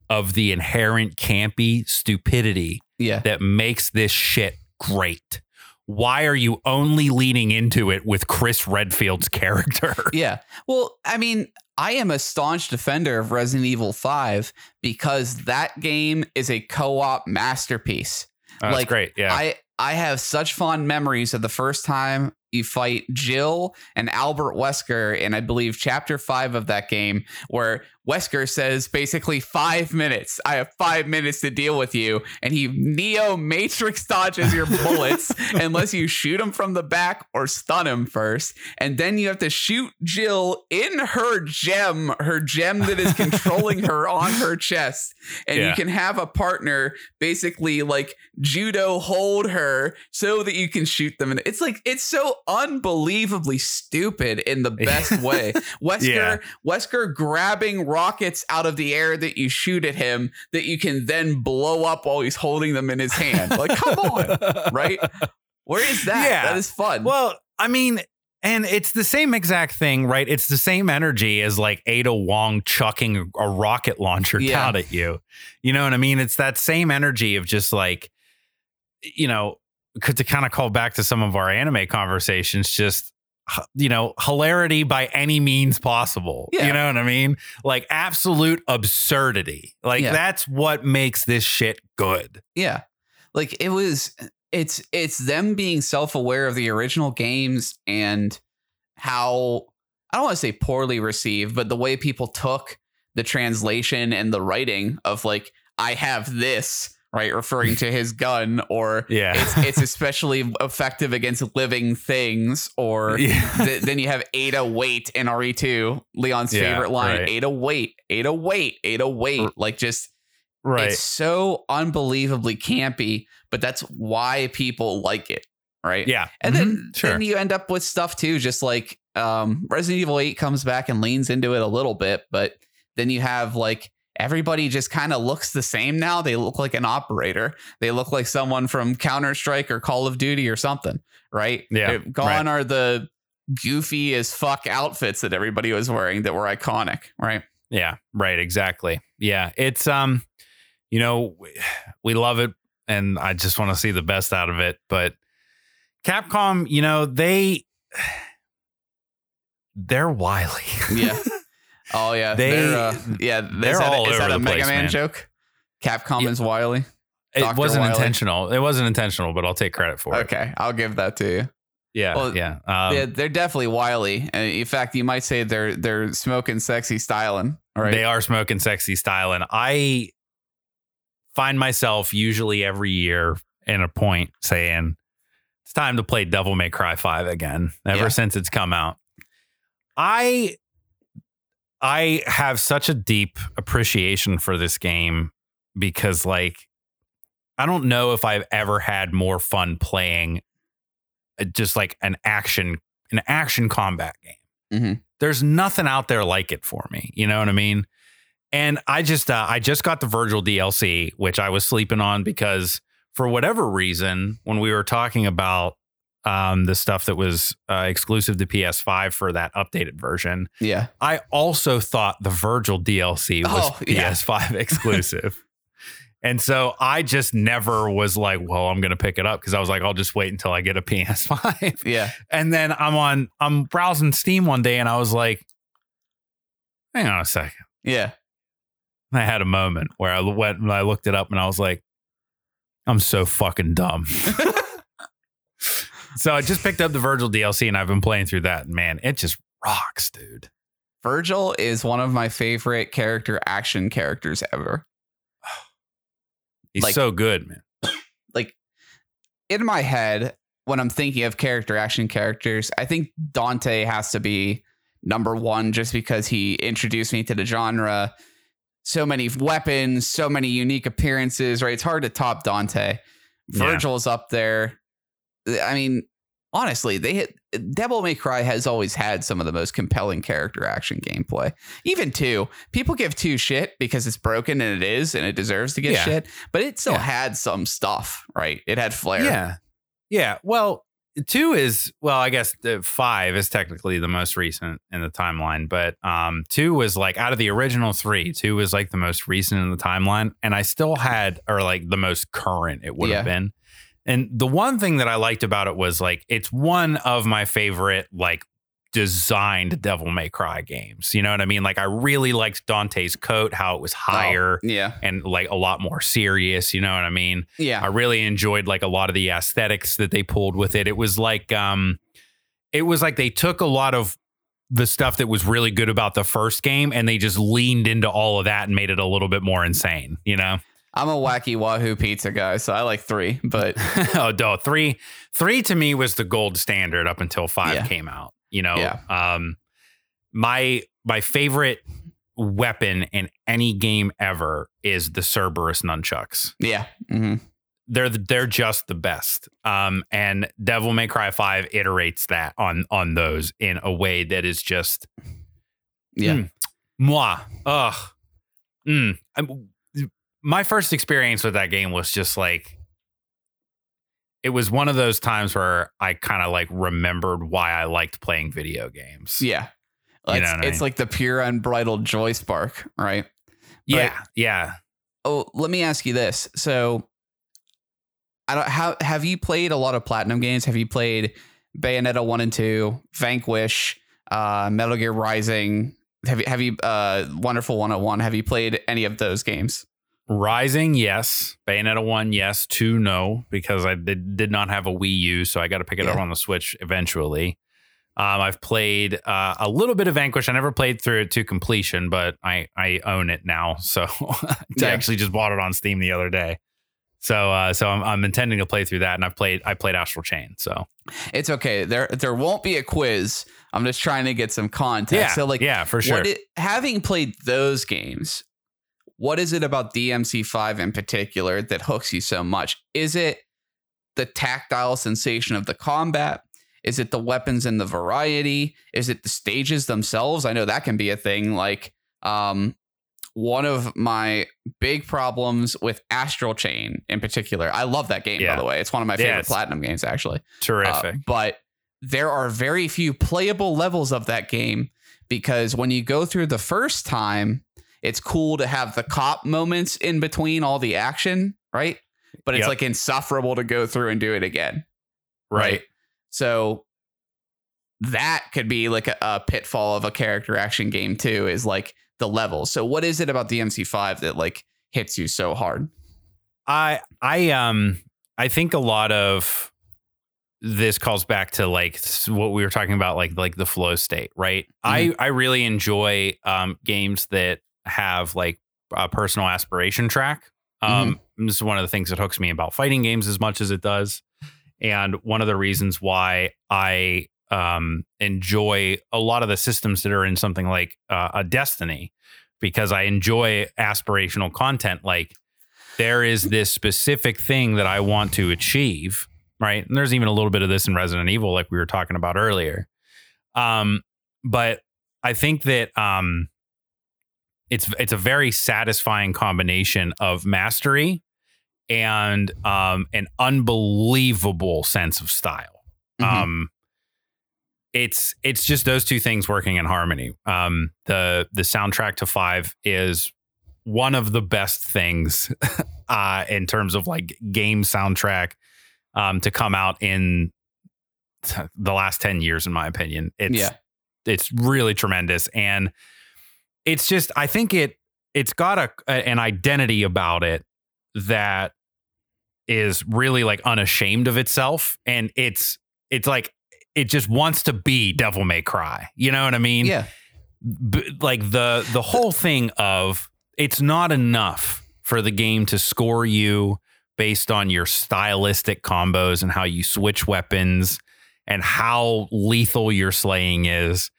of the inherent campy stupidity yeah that makes this shit great. Why are you only leaning into it with Chris Redfield's character? Yeah. Well, I mean, I am a staunch defender of Resident Evil 5 because that game is a co-op masterpiece. Oh, that's Like, great. Yeah. I I have such fond memories of the first time you fight Jill and Albert Wesker in I believe chapter 5 of that game where Wesker says basically 5 minutes. I have 5 minutes to deal with you. And he neo matrix dodges your (laughs) bullets unless you shoot him from the back or stun him first. And then you have to shoot Jill in her gem, her gem that is controlling her (laughs) on her chest. And you can have a partner basically like judo hold her so that you can shoot them. And it's like it's so unbelievably stupid in the best (laughs) way. Wesker Yeah. wesker grabbing rockets out of the air that you shoot at him that you can then blow up while he's holding them in his hand like come on (laughs) right where is that Yeah. that is fun Well, I mean, and it's the same exact thing, right? It's the same energy as like Ada Wong chucking a rocket launcher Yeah. down at you. You know what I mean? It's that same energy of just like, you know, could to kind of call back to some of our anime conversations, just you know, hilarity by any means possible. Yeah. You know what I mean? Like absolute absurdity. Like Yeah. that's what makes this shit good. Yeah. Like it was it's it's them being self-aware of the original games and how I don't want to say poorly received, but the way people took the translation and the writing of like I have this, right, referring to his gun or (laughs) Yeah. it's it's especially effective against living things or (laughs) yeah. th- then you have Ada wait in RE2, Leon's Yeah, favorite line, right. Ada wait, Ada wait, Ada wait, R- like just right. it's so unbelievably campy, but that's why people like it, right? yeah. And then, Mhm. sure. then you end up with stuff too, just like um, Resident Evil 8 comes back and leans into it a little bit, but then you have like everybody just kind of looks the same now. They look like an operator. They look like someone from Counter Strike or Call of Duty or something, right? Yeah, They're- Gone are the goofy as fuck outfits that everybody was wearing that were iconic, right? Yeah, right, exactly. Yeah, it's um you know, we (sighs) love it and I just want to see the best out of it, but Capcom, you know, they (sighs) they're wily. Yeah. (laughs) Oh yeah, They- they're, uh, yeah. they're is that, all is that a the Mega place, Man man. joke? Capcom is Wily. it Dr. wasn't Wily. intentional. It wasn't intentional, but I'll take credit for it. Okay, I'll give that to you. Yeah, Well, yeah. Um, yeah, they're definitely wily. And in fact, you might say they're they're smoking sexy styling. All right. They are smoking sexy styling. I find myself usually every year in a point saying, it's time to play Devil May Cry 5 again, ever Yeah. since it's come out. I I have such a deep appreciation for this game because like I don't know if I've ever had more fun playing uh, just like an action an action combat game. Mhm. There's nothing out there like it for me. You know what I mean? And I just uh, I just got the Virgil DLC, which I was sleeping on because for whatever reason, when we were talking about um, the stuff that was uh, exclusive to PS5 for that updated version, Yeah. I also thought the Virgil DLC was Oh. PS5 (laughs) exclusive. and so I just never was like, well, I'm going to pick it up because I was like, I'll just wait until I get a PS5. Yeah. and then I'm on, I'm browsing Steam one day and I was like, hang on a second. Yeah. I had a moment where I went and I looked it up and I was like, I'm so fucking dumb. (laughs) so I just picked up the Virgil DLC and I've been playing through that. And man, it just rocks, dude. Virgil is one of my favorite character action characters ever. He's Like- so good, man. Like in my head, when I'm thinking of character action characters, I think Dante has to be number one just because he introduced me to the genre. So many weapons, so many unique appearances, right? It's hard to top Dante. Yeah. Virgil's up there. I mean, honestly, they hit Devil May Cry has always had some of the most compelling character action gameplay. Even two, people give two shit because it's broken and it is, and it deserves to get Yeah. shit. But it still Yeah. had some stuff, right? It had flair. Yeah. Yeah. Well, two is well, I guess five is technically the most recent in the timeline, but um two was like out of the original three, two was like the most recent in the timeline. And I still had or like the most current it would have been. And the one thing that I liked about it was like it's one of my favorite like designed Devil May Cry games. You know what I mean? Like I really liked Dante's coat, how it was higher Oh, yeah. and like a lot more serious. You know what I mean? Yeah. I really enjoyed like a lot of the aesthetics that they pulled with it. It was like um it was like they took a lot of the stuff that was really good about the first game and they just leaned into all of that and made it a little bit more insane, you know? I'm a wacky wahoo pizza guy, so I like three, but (laughs) oh no, three three to me was the gold standard up until five Yeah. came out. You know, Yeah. um, my my favorite weapon in any game ever is the Cerberus nunchucks. yeah. hmm They're the- they're just the best. Um, and Devil May Cry Five iterates that on on those in a way that is just Yeah. Mm. moi. Ugh. Mm. My first experience with that game was just like it was one of those times where I kind of like remembered why I liked playing video games. Yeah. It's, what I mean? like the pure unbridled joy spark, right? Yeah. Yeah. Oh, let me ask you this. So, I don't how have you played a lot of platinum games? Have you played Bayonetta one and two, Vanquish, uh, Metal Gear Rising? Have you have you uh, Wonderful 101? Have you played any of those games? Rising, yes. Bayonetta 1, yes. 2, no, because I did, did not have a Wii U, so I got to pick it up on the Switch eventually. Um, I've played uh, a little bit of Vanquish. I never played through it to completion, but I, I own it now. (laughs) So I Yeah. actually just bought it on Steam the other day. So uh, so I'm, I'm intending to play through that, and I've played I played Astral Chain. So It's okay. There there won't be a quiz. I'm just trying to get some context. yeah, So like yeah, for sure. It, having played those games, what is it about DMC5 in particular that hooks you so much? Is it the tactile sensation of the combat? Is it the weapons and the variety? Is it the stages themselves? I know that can be a thing. Like, um, one of my big problems with Astral Chain in particular, I love that game, Yeah. by the way. It's one of my favorite Yes. platinum games, actually. Uh, Terrific. but there are very few playable levels of that game because when you go through the first time, it's cool to have the cop moments in between all the action, right? But it's Yep. like insufferable to go through and do it again, right. So that could be like a, a pitfall of a character action game too, is like the level. So what is it about DMC5 that like hits you so hard? I I um I think a lot of this calls back to like what we were talking about like like the flow state, right? I I really enjoy um games that have like a personal aspiration track. Um this is one of the things that hooks me about fighting games as much as it does. And one of the reasons why I um enjoy a lot of the systems that are in something like uh, a Destiny because I enjoy aspirational content like there is this specific thing that I want to achieve, right? And there's even a little bit of this in Resident Evil, like we were talking about earlier. Um, but I think that um, it's it's a very satisfying combination of mastery and um, an unbelievable sense of style. Mhm. Um, it's it's just those two things working in harmony. Um, the the soundtrack to Five is one of the best things (laughs) uh, in terms of like game soundtrack um, to come out in the last ten years, in my opinion. It's Yeah. it's really tremendous, and it's just I think it it's got a, a an identity about it that is really like unashamed of itself, and it's it's like it just wants to be Devil May Cry. You know what I mean? yeah. b- like the the whole thing of it's not enough for the game to score you based on your stylistic combos and how you switch weapons and how lethal your slaying is.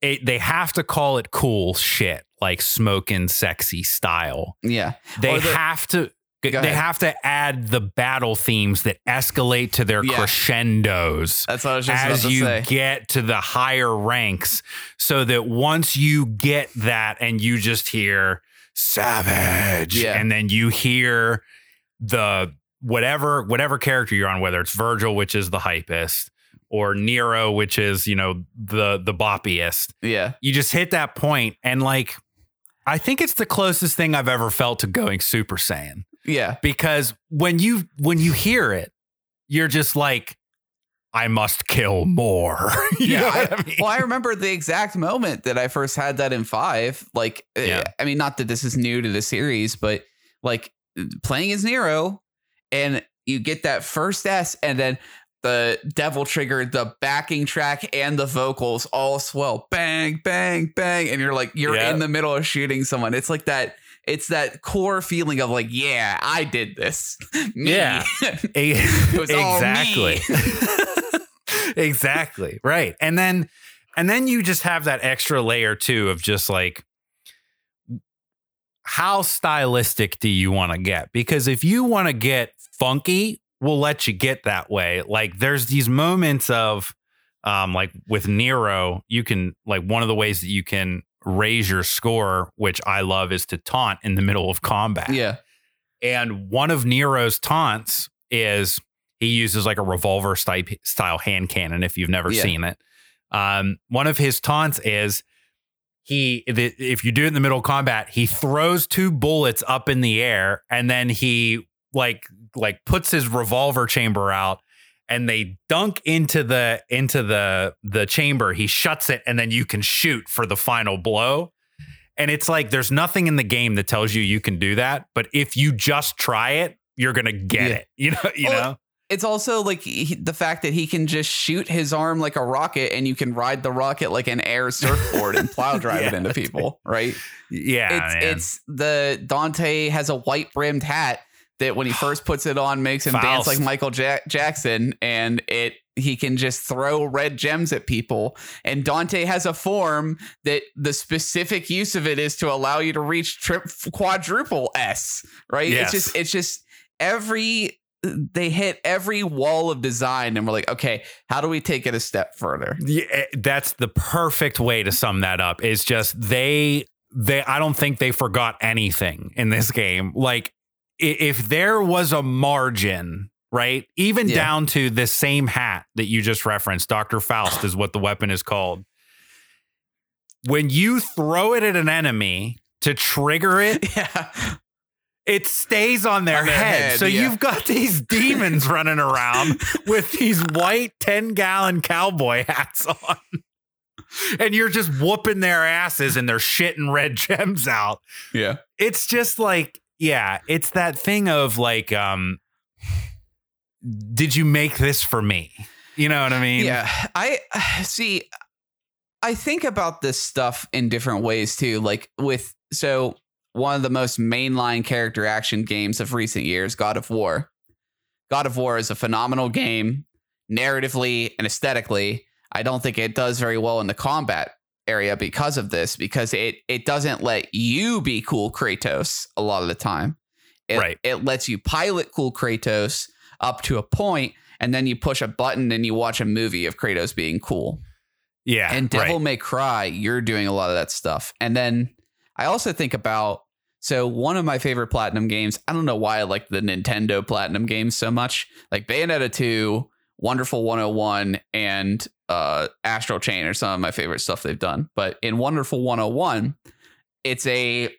It, they have to call it cool shit like smoking sexy style. Yeah. They the- have to they ahead. have to add the battle themes that escalate to their Yeah. crescendos That's what I was just as about to you say. get to the higher ranks so that once you get that and you just hear savage Yeah. and then you hear the whatever whatever character you're on whether it's Virgil which is the hypest or Nero which is you know the the boppiest yeah. you just hit that point and like I think it's the closest thing I've ever felt to going super saiyan Yeah. because when you when you hear it, you're just like, I must kill more. (laughs) You Yeah, know I, I mean? well, I remember the exact moment that I first had that in five. Like, uh, Yeah. I mean, not that this is new to the series, but like playing as Nero, and you get that first S, and then the devil trigger, the backing track, and the vocals all swell, bang, bang, bang, and you're like, you're Yeah. in the middle of shooting someone. It's like that. It's that core feeling of like, yeah, I did this. (laughs) Me. Yeah. (laughs) It was all exactly. (laughs) exactly. Right. And then and then you just have that extra layer too of just like how stylistic do you want to get? Because if you want to get funky, we'll let you get that way. Like there's these moments of um like with Nero, you can like one of the ways that you can raise your score, which I love, is to taunt in the middle of combat. yeah. And one of Nero's taunts is he uses like a revolver style, style hand cannon. If you've never Yeah. seen it, um, one of his taunts is he the, if you do it in the middle of combat, he throws two bullets up in the air and then he like like puts his revolver chamber out and they dunk into the into the the chamber. He shuts it and then you can shoot for the final blow. And it's like there's nothing in the game that tells you you can do that, but if you just try it, you're gonna get Yeah. it. (laughs) You know, you Well, know. it's also like he, the fact that he can just shoot his arm like a rocket and you can ride the rocket like an air surfboard and plow (laughs) drive it into people, right? Yeah, it's it's the Dante has a white brimmed hat that when he first puts it on makes him dance like Michael ja- Jackson and it he can just throw red gems at people and Dante has a form that the specific use of it is to allow you to reach trip quadruple S, right? Yes. It's just it's just every they hit every wall of design and we're like, okay, how do we take it a step further? Yeah, eh, that's the perfect way to sum that up. Is just they they I don't think they forgot anything in this game. Like if there was a margin, right? Even Yeah. down to this same hat that you just referenced, Dr. Faust is what the weapon is called. When you throw it at an enemy to trigger it, (laughs) yeah. it stays on their, On their head. head, So yeah. you've got these (laughs) demons running around with these white 10 gallon cowboy hats on. And you're just whooping their asses and they're shitting red gems out. Yeah. It's just like, yeah, it's that thing of like, um, did you make this for me? You know what I mean? Yeah, I (sighs) see. I think about this stuff in different ways too. Like with so one of the most mainline character action games of recent years, God of War. God of War is a phenomenal game, narratively and aesthetically. I don't think it does very well in the combat area because of this, because it it doesn't let you be cool Kratos a lot of the time. It, Right. It lets you pilot cool Kratos up to a point, and then you push a button and you watch a movie of Kratos being cool. Yeah. And Devil right. May Cry, you're doing a lot of that stuff. And then I also think about so one of my favorite platinum games. I don't know why I like the Nintendo platinum games so much. Like Bayonetta 2, Wonderful 101, and uh, Astral Chain are some of my favorite stuff they've done. But in Wonderful 101, it's a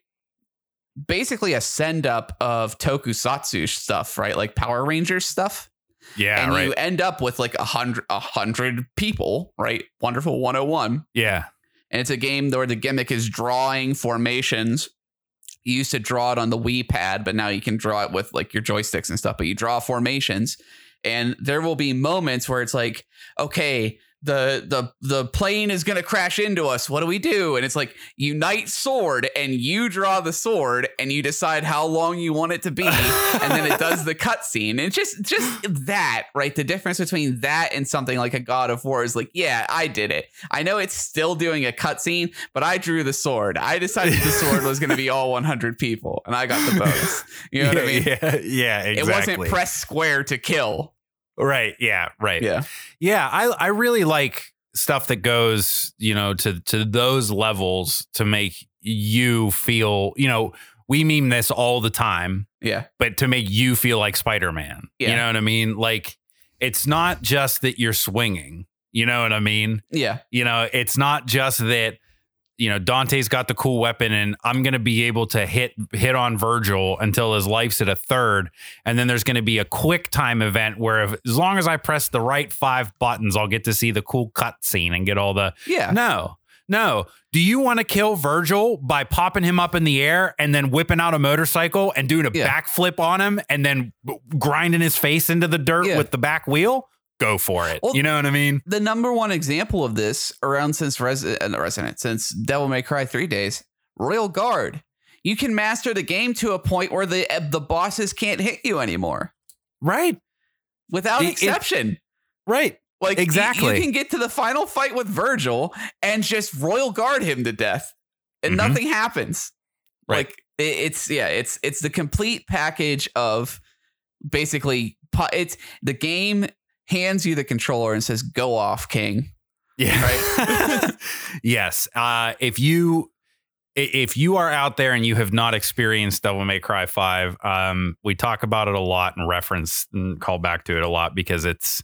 basically a send up of tokusatsu stuff, right? Like Power Rangers stuff. Yeah, and right. you end up with like a hundred a hundred people, right? Wonderful 101. yeah. And it's a game where the gimmick is drawing formations. You used to draw it on the Wii pad, but now you can draw it with like your joysticks and stuff. But you draw formations, and there will be moments where it's like, okay, the the the plane is gonna crash into us. What do we do? And it's like unite sword, and you draw the sword, and you decide how long you want it to be, (laughs) and then it does the cutscene. And just just that, right? The difference between that and something like a God of War is like, yeah, I did it. I know it's still doing a cutscene, but I drew the sword. I decided the sword was going to be all (laughs) 100 people, and I got the bonus. You know what I mean? Yeah, yeah, exactly. It wasn't press square to kill. Right. Yeah, right. Yeah, Yeah, I I really like stuff that goes, you know, to to those levels to make you feel, you know, we meme this all the time, yeah, but to make you feel like Spider-Man. Yeah. You know what I mean? Like it's not just that you're swinging. You know what I mean? yeah, You know, it's not just that you know Dante's got the cool weapon and I'm going to be able to hit hit on Virgil until his life's at a third and then there's going to be a quick time event where if, as long as I press the right 5 buttons I'll get to see the cool cutscene and get all the yeah. No. No. Do you want to kill Virgil by popping him up in the air and then whipping out a motorcycle and doing a Yeah. backflip on him and then grinding his face into the dirt Yeah. with the back wheel? Go for it. Well, you know what I mean? The number one example of this around since Resident, uh, Resident since Devil May Cry three days, Royal Guard. You can master the game to a point where the uh, the bosses can't hit you anymore Right. without It- it- exception. Right. Like Exactly. you, can get to the final fight with Virgil and just royal guard him to death, and Mhm. nothing happens. Right. Like it, it's yeah, it's it's the complete package of basically it's the game hands you the controller and says go off king. Yeah. Right. (laughs) yes. Uh, if you if you are out there and you have not experienced Devil May Cry Five, um, we talk about it a lot and reference and call back to it a lot because it's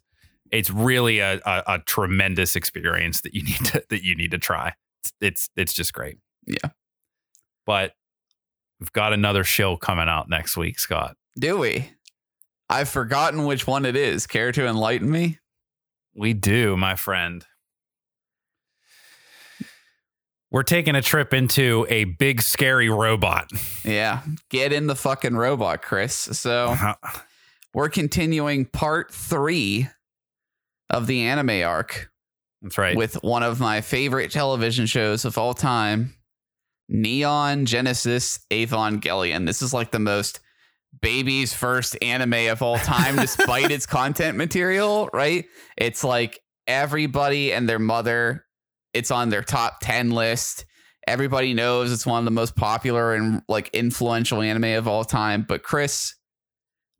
it's really a, a, a tremendous experience that you (laughs) need to that you need to try. It's it's, it's just great. Yeah. But we've got another show coming out next week, Scott. Do we? I've forgotten which one it is. Care to enlighten me? We do, my friend. We're taking a trip into a big scary robot. Yeah, get in the fucking robot, Chris. So Uh-huh. we're continuing part three of the anime arc. That's right. with one of my favorite television shows of all time, Neon Genesis Evangelion. This is like the most baby's first anime of all time, despite its content material, right? It's like everybody and their mother, it's on their top 10 list. Everybody knows it's one of the most popular and like influential anime of all time. But Chris,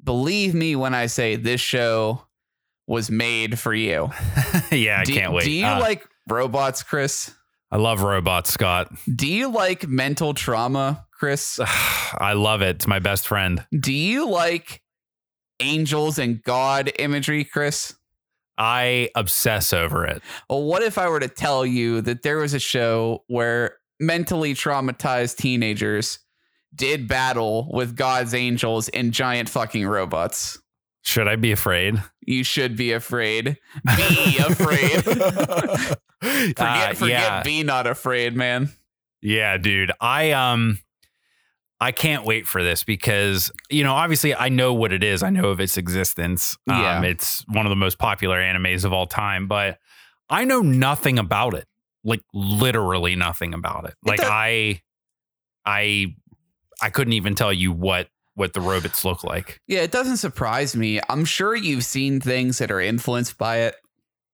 believe me when I say this show was made for you. (laughs) yeah, I do, can't wait. Do you Uh, like robots, Chris? I love robots, Scott. Do you like mental trauma, Chris? (sighs) I love it. It's my best friend. Do you like angels and God imagery, Chris? I obsess over it. Well, what if I were to tell you that there was a show where mentally traumatized teenagers did battle with God's angels and giant fucking robots? Should I be afraid? You should be afraid. (laughs) Be afraid. (laughs) (laughs) forget, Uh, forget, yeah. be not afraid, man. Yeah, dude. I um I can't wait for this because you know, obviously I know what it is. I know of its existence. Um, Yeah. it's one of the most popular animes of all time, but I know nothing about it. Like literally nothing about it. Like does- I I I couldn't even tell you what what the robots look like. Yeah, it doesn't surprise me. I'm sure you've seen things that are influenced by it.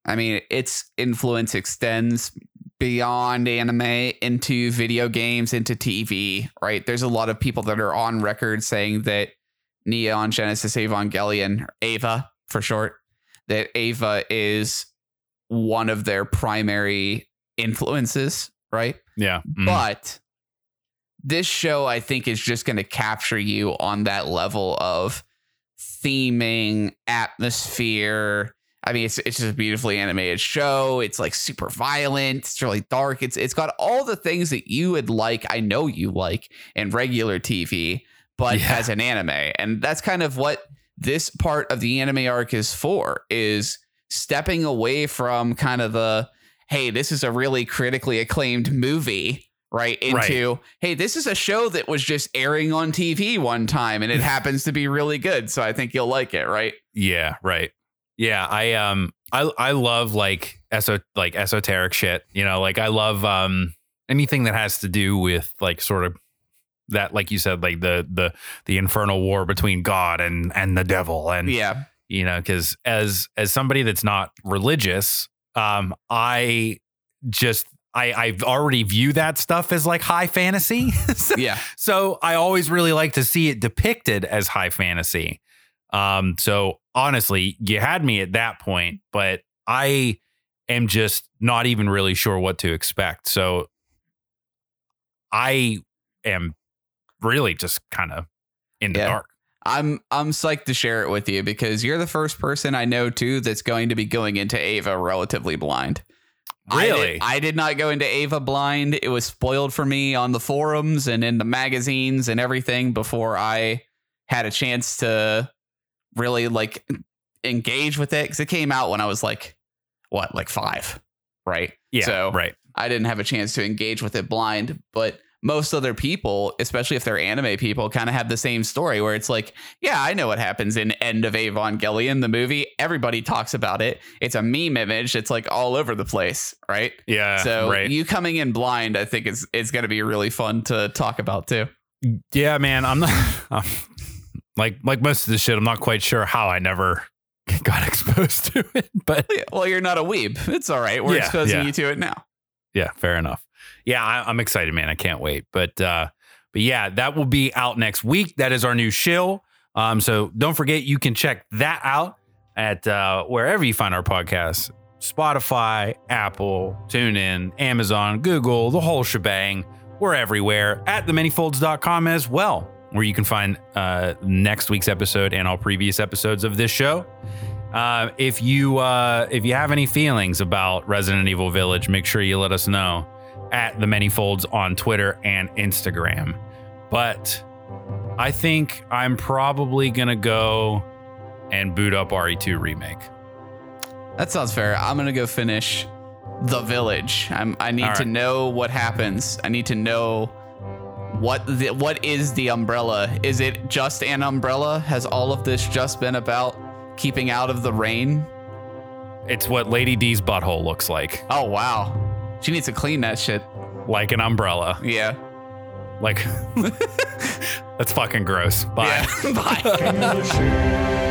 I mean, its influence extends beyond anime into video games, into TV, right? There's a lot of people that are on record saying that Neon Genesis Evangelion, Eva for short, that Eva is one of their primary influences, right? Yeah. Mm. But this show I think is just going to capture you on that level of theming, atmosphere. I mean, it's it's just a beautifully animated show. It's like super violent. It's really dark. It's it's got all the things that you would like. I know you like in regular TV, but Yeah. as an anime, and that's kind of what this part of the anime arc is for. Is stepping away from kind of the hey, this is a really critically acclaimed movie. Right into hey, this is a show that was just airing on TV one time, and it (laughs) happens to be really good. So I think you'll like it, right? Yeah, right. Yeah, I um I I love like eso like esoteric shit. You know, like I love um anything that has to do with like sort of that like you said like the the the infernal war between God and and the devil and Yeah, you know cuz as as somebody that's not religious um I just I I've already view that stuff as like high fantasy. (laughs) So- yeah. so I always really like to see it depicted as high fantasy. Um, so honestly, you had me at that point, but I am just not even really sure what to expect. So I am really just kind of in the Yeah. dark. I'm I'm psyched to share it with you because you're the first person I know too that's going to be going into Eva relatively blind. I did- Really? I did, not go into Eva blind. It was spoiled for me on the forums and in the magazines and everything before I had a chance to really like engage with it because it came out when I was like what like five, right? yeah. So right. I didn't have a chance to engage with it blind, but most other people, especially if they're anime people, kind of have the same story where it's like, yeah, I know what happens in End of Evangelion, the movie. Everybody talks about it. It's a meme image. It's like all over the place, right? Yeah. so right. you coming in blind, I think is it's going to be really fun to talk about too. yeah, man. I'm not (laughs) I'm, like like most of the shit. I'm not quite sure how I never (laughs) got exposed to it, but Well, you're not a weeb. It's all right. We're Yeah, exposing yeah. you to it now. yeah, fair enough. Yeah, I, I'm excited, man. I can't wait. But uh, but yeah, that will be out next week. That is our new shill. Um, so don't forget you can check that out at uh, wherever you find our podcast: Spotify, Apple, TuneIn, Amazon, Google, the whole shebang. We're everywhere at themanyfolds.com as well, where you can find uh, next week's episode and all previous episodes of this show. Uh, if you uh, if you have any feelings about Resident Evil Village, make sure you let us know at the Many Folds on Twitter and Instagram. But I think I'm probably gonna go and boot up RE2 remake. That sounds fair. I'm gonna go finish the village. I'm, I need All to know what happens. I need to know what the what is the umbrella? Is it just an umbrella? Has all of this just been about keeping out of the rain? It's what Lady D's butthole looks like, Oh wow, she needs to clean that shit. like an umbrella. Yeah. Like (laughs) that's fucking gross. Bye. Yeah. (laughs) Bye. (laughs)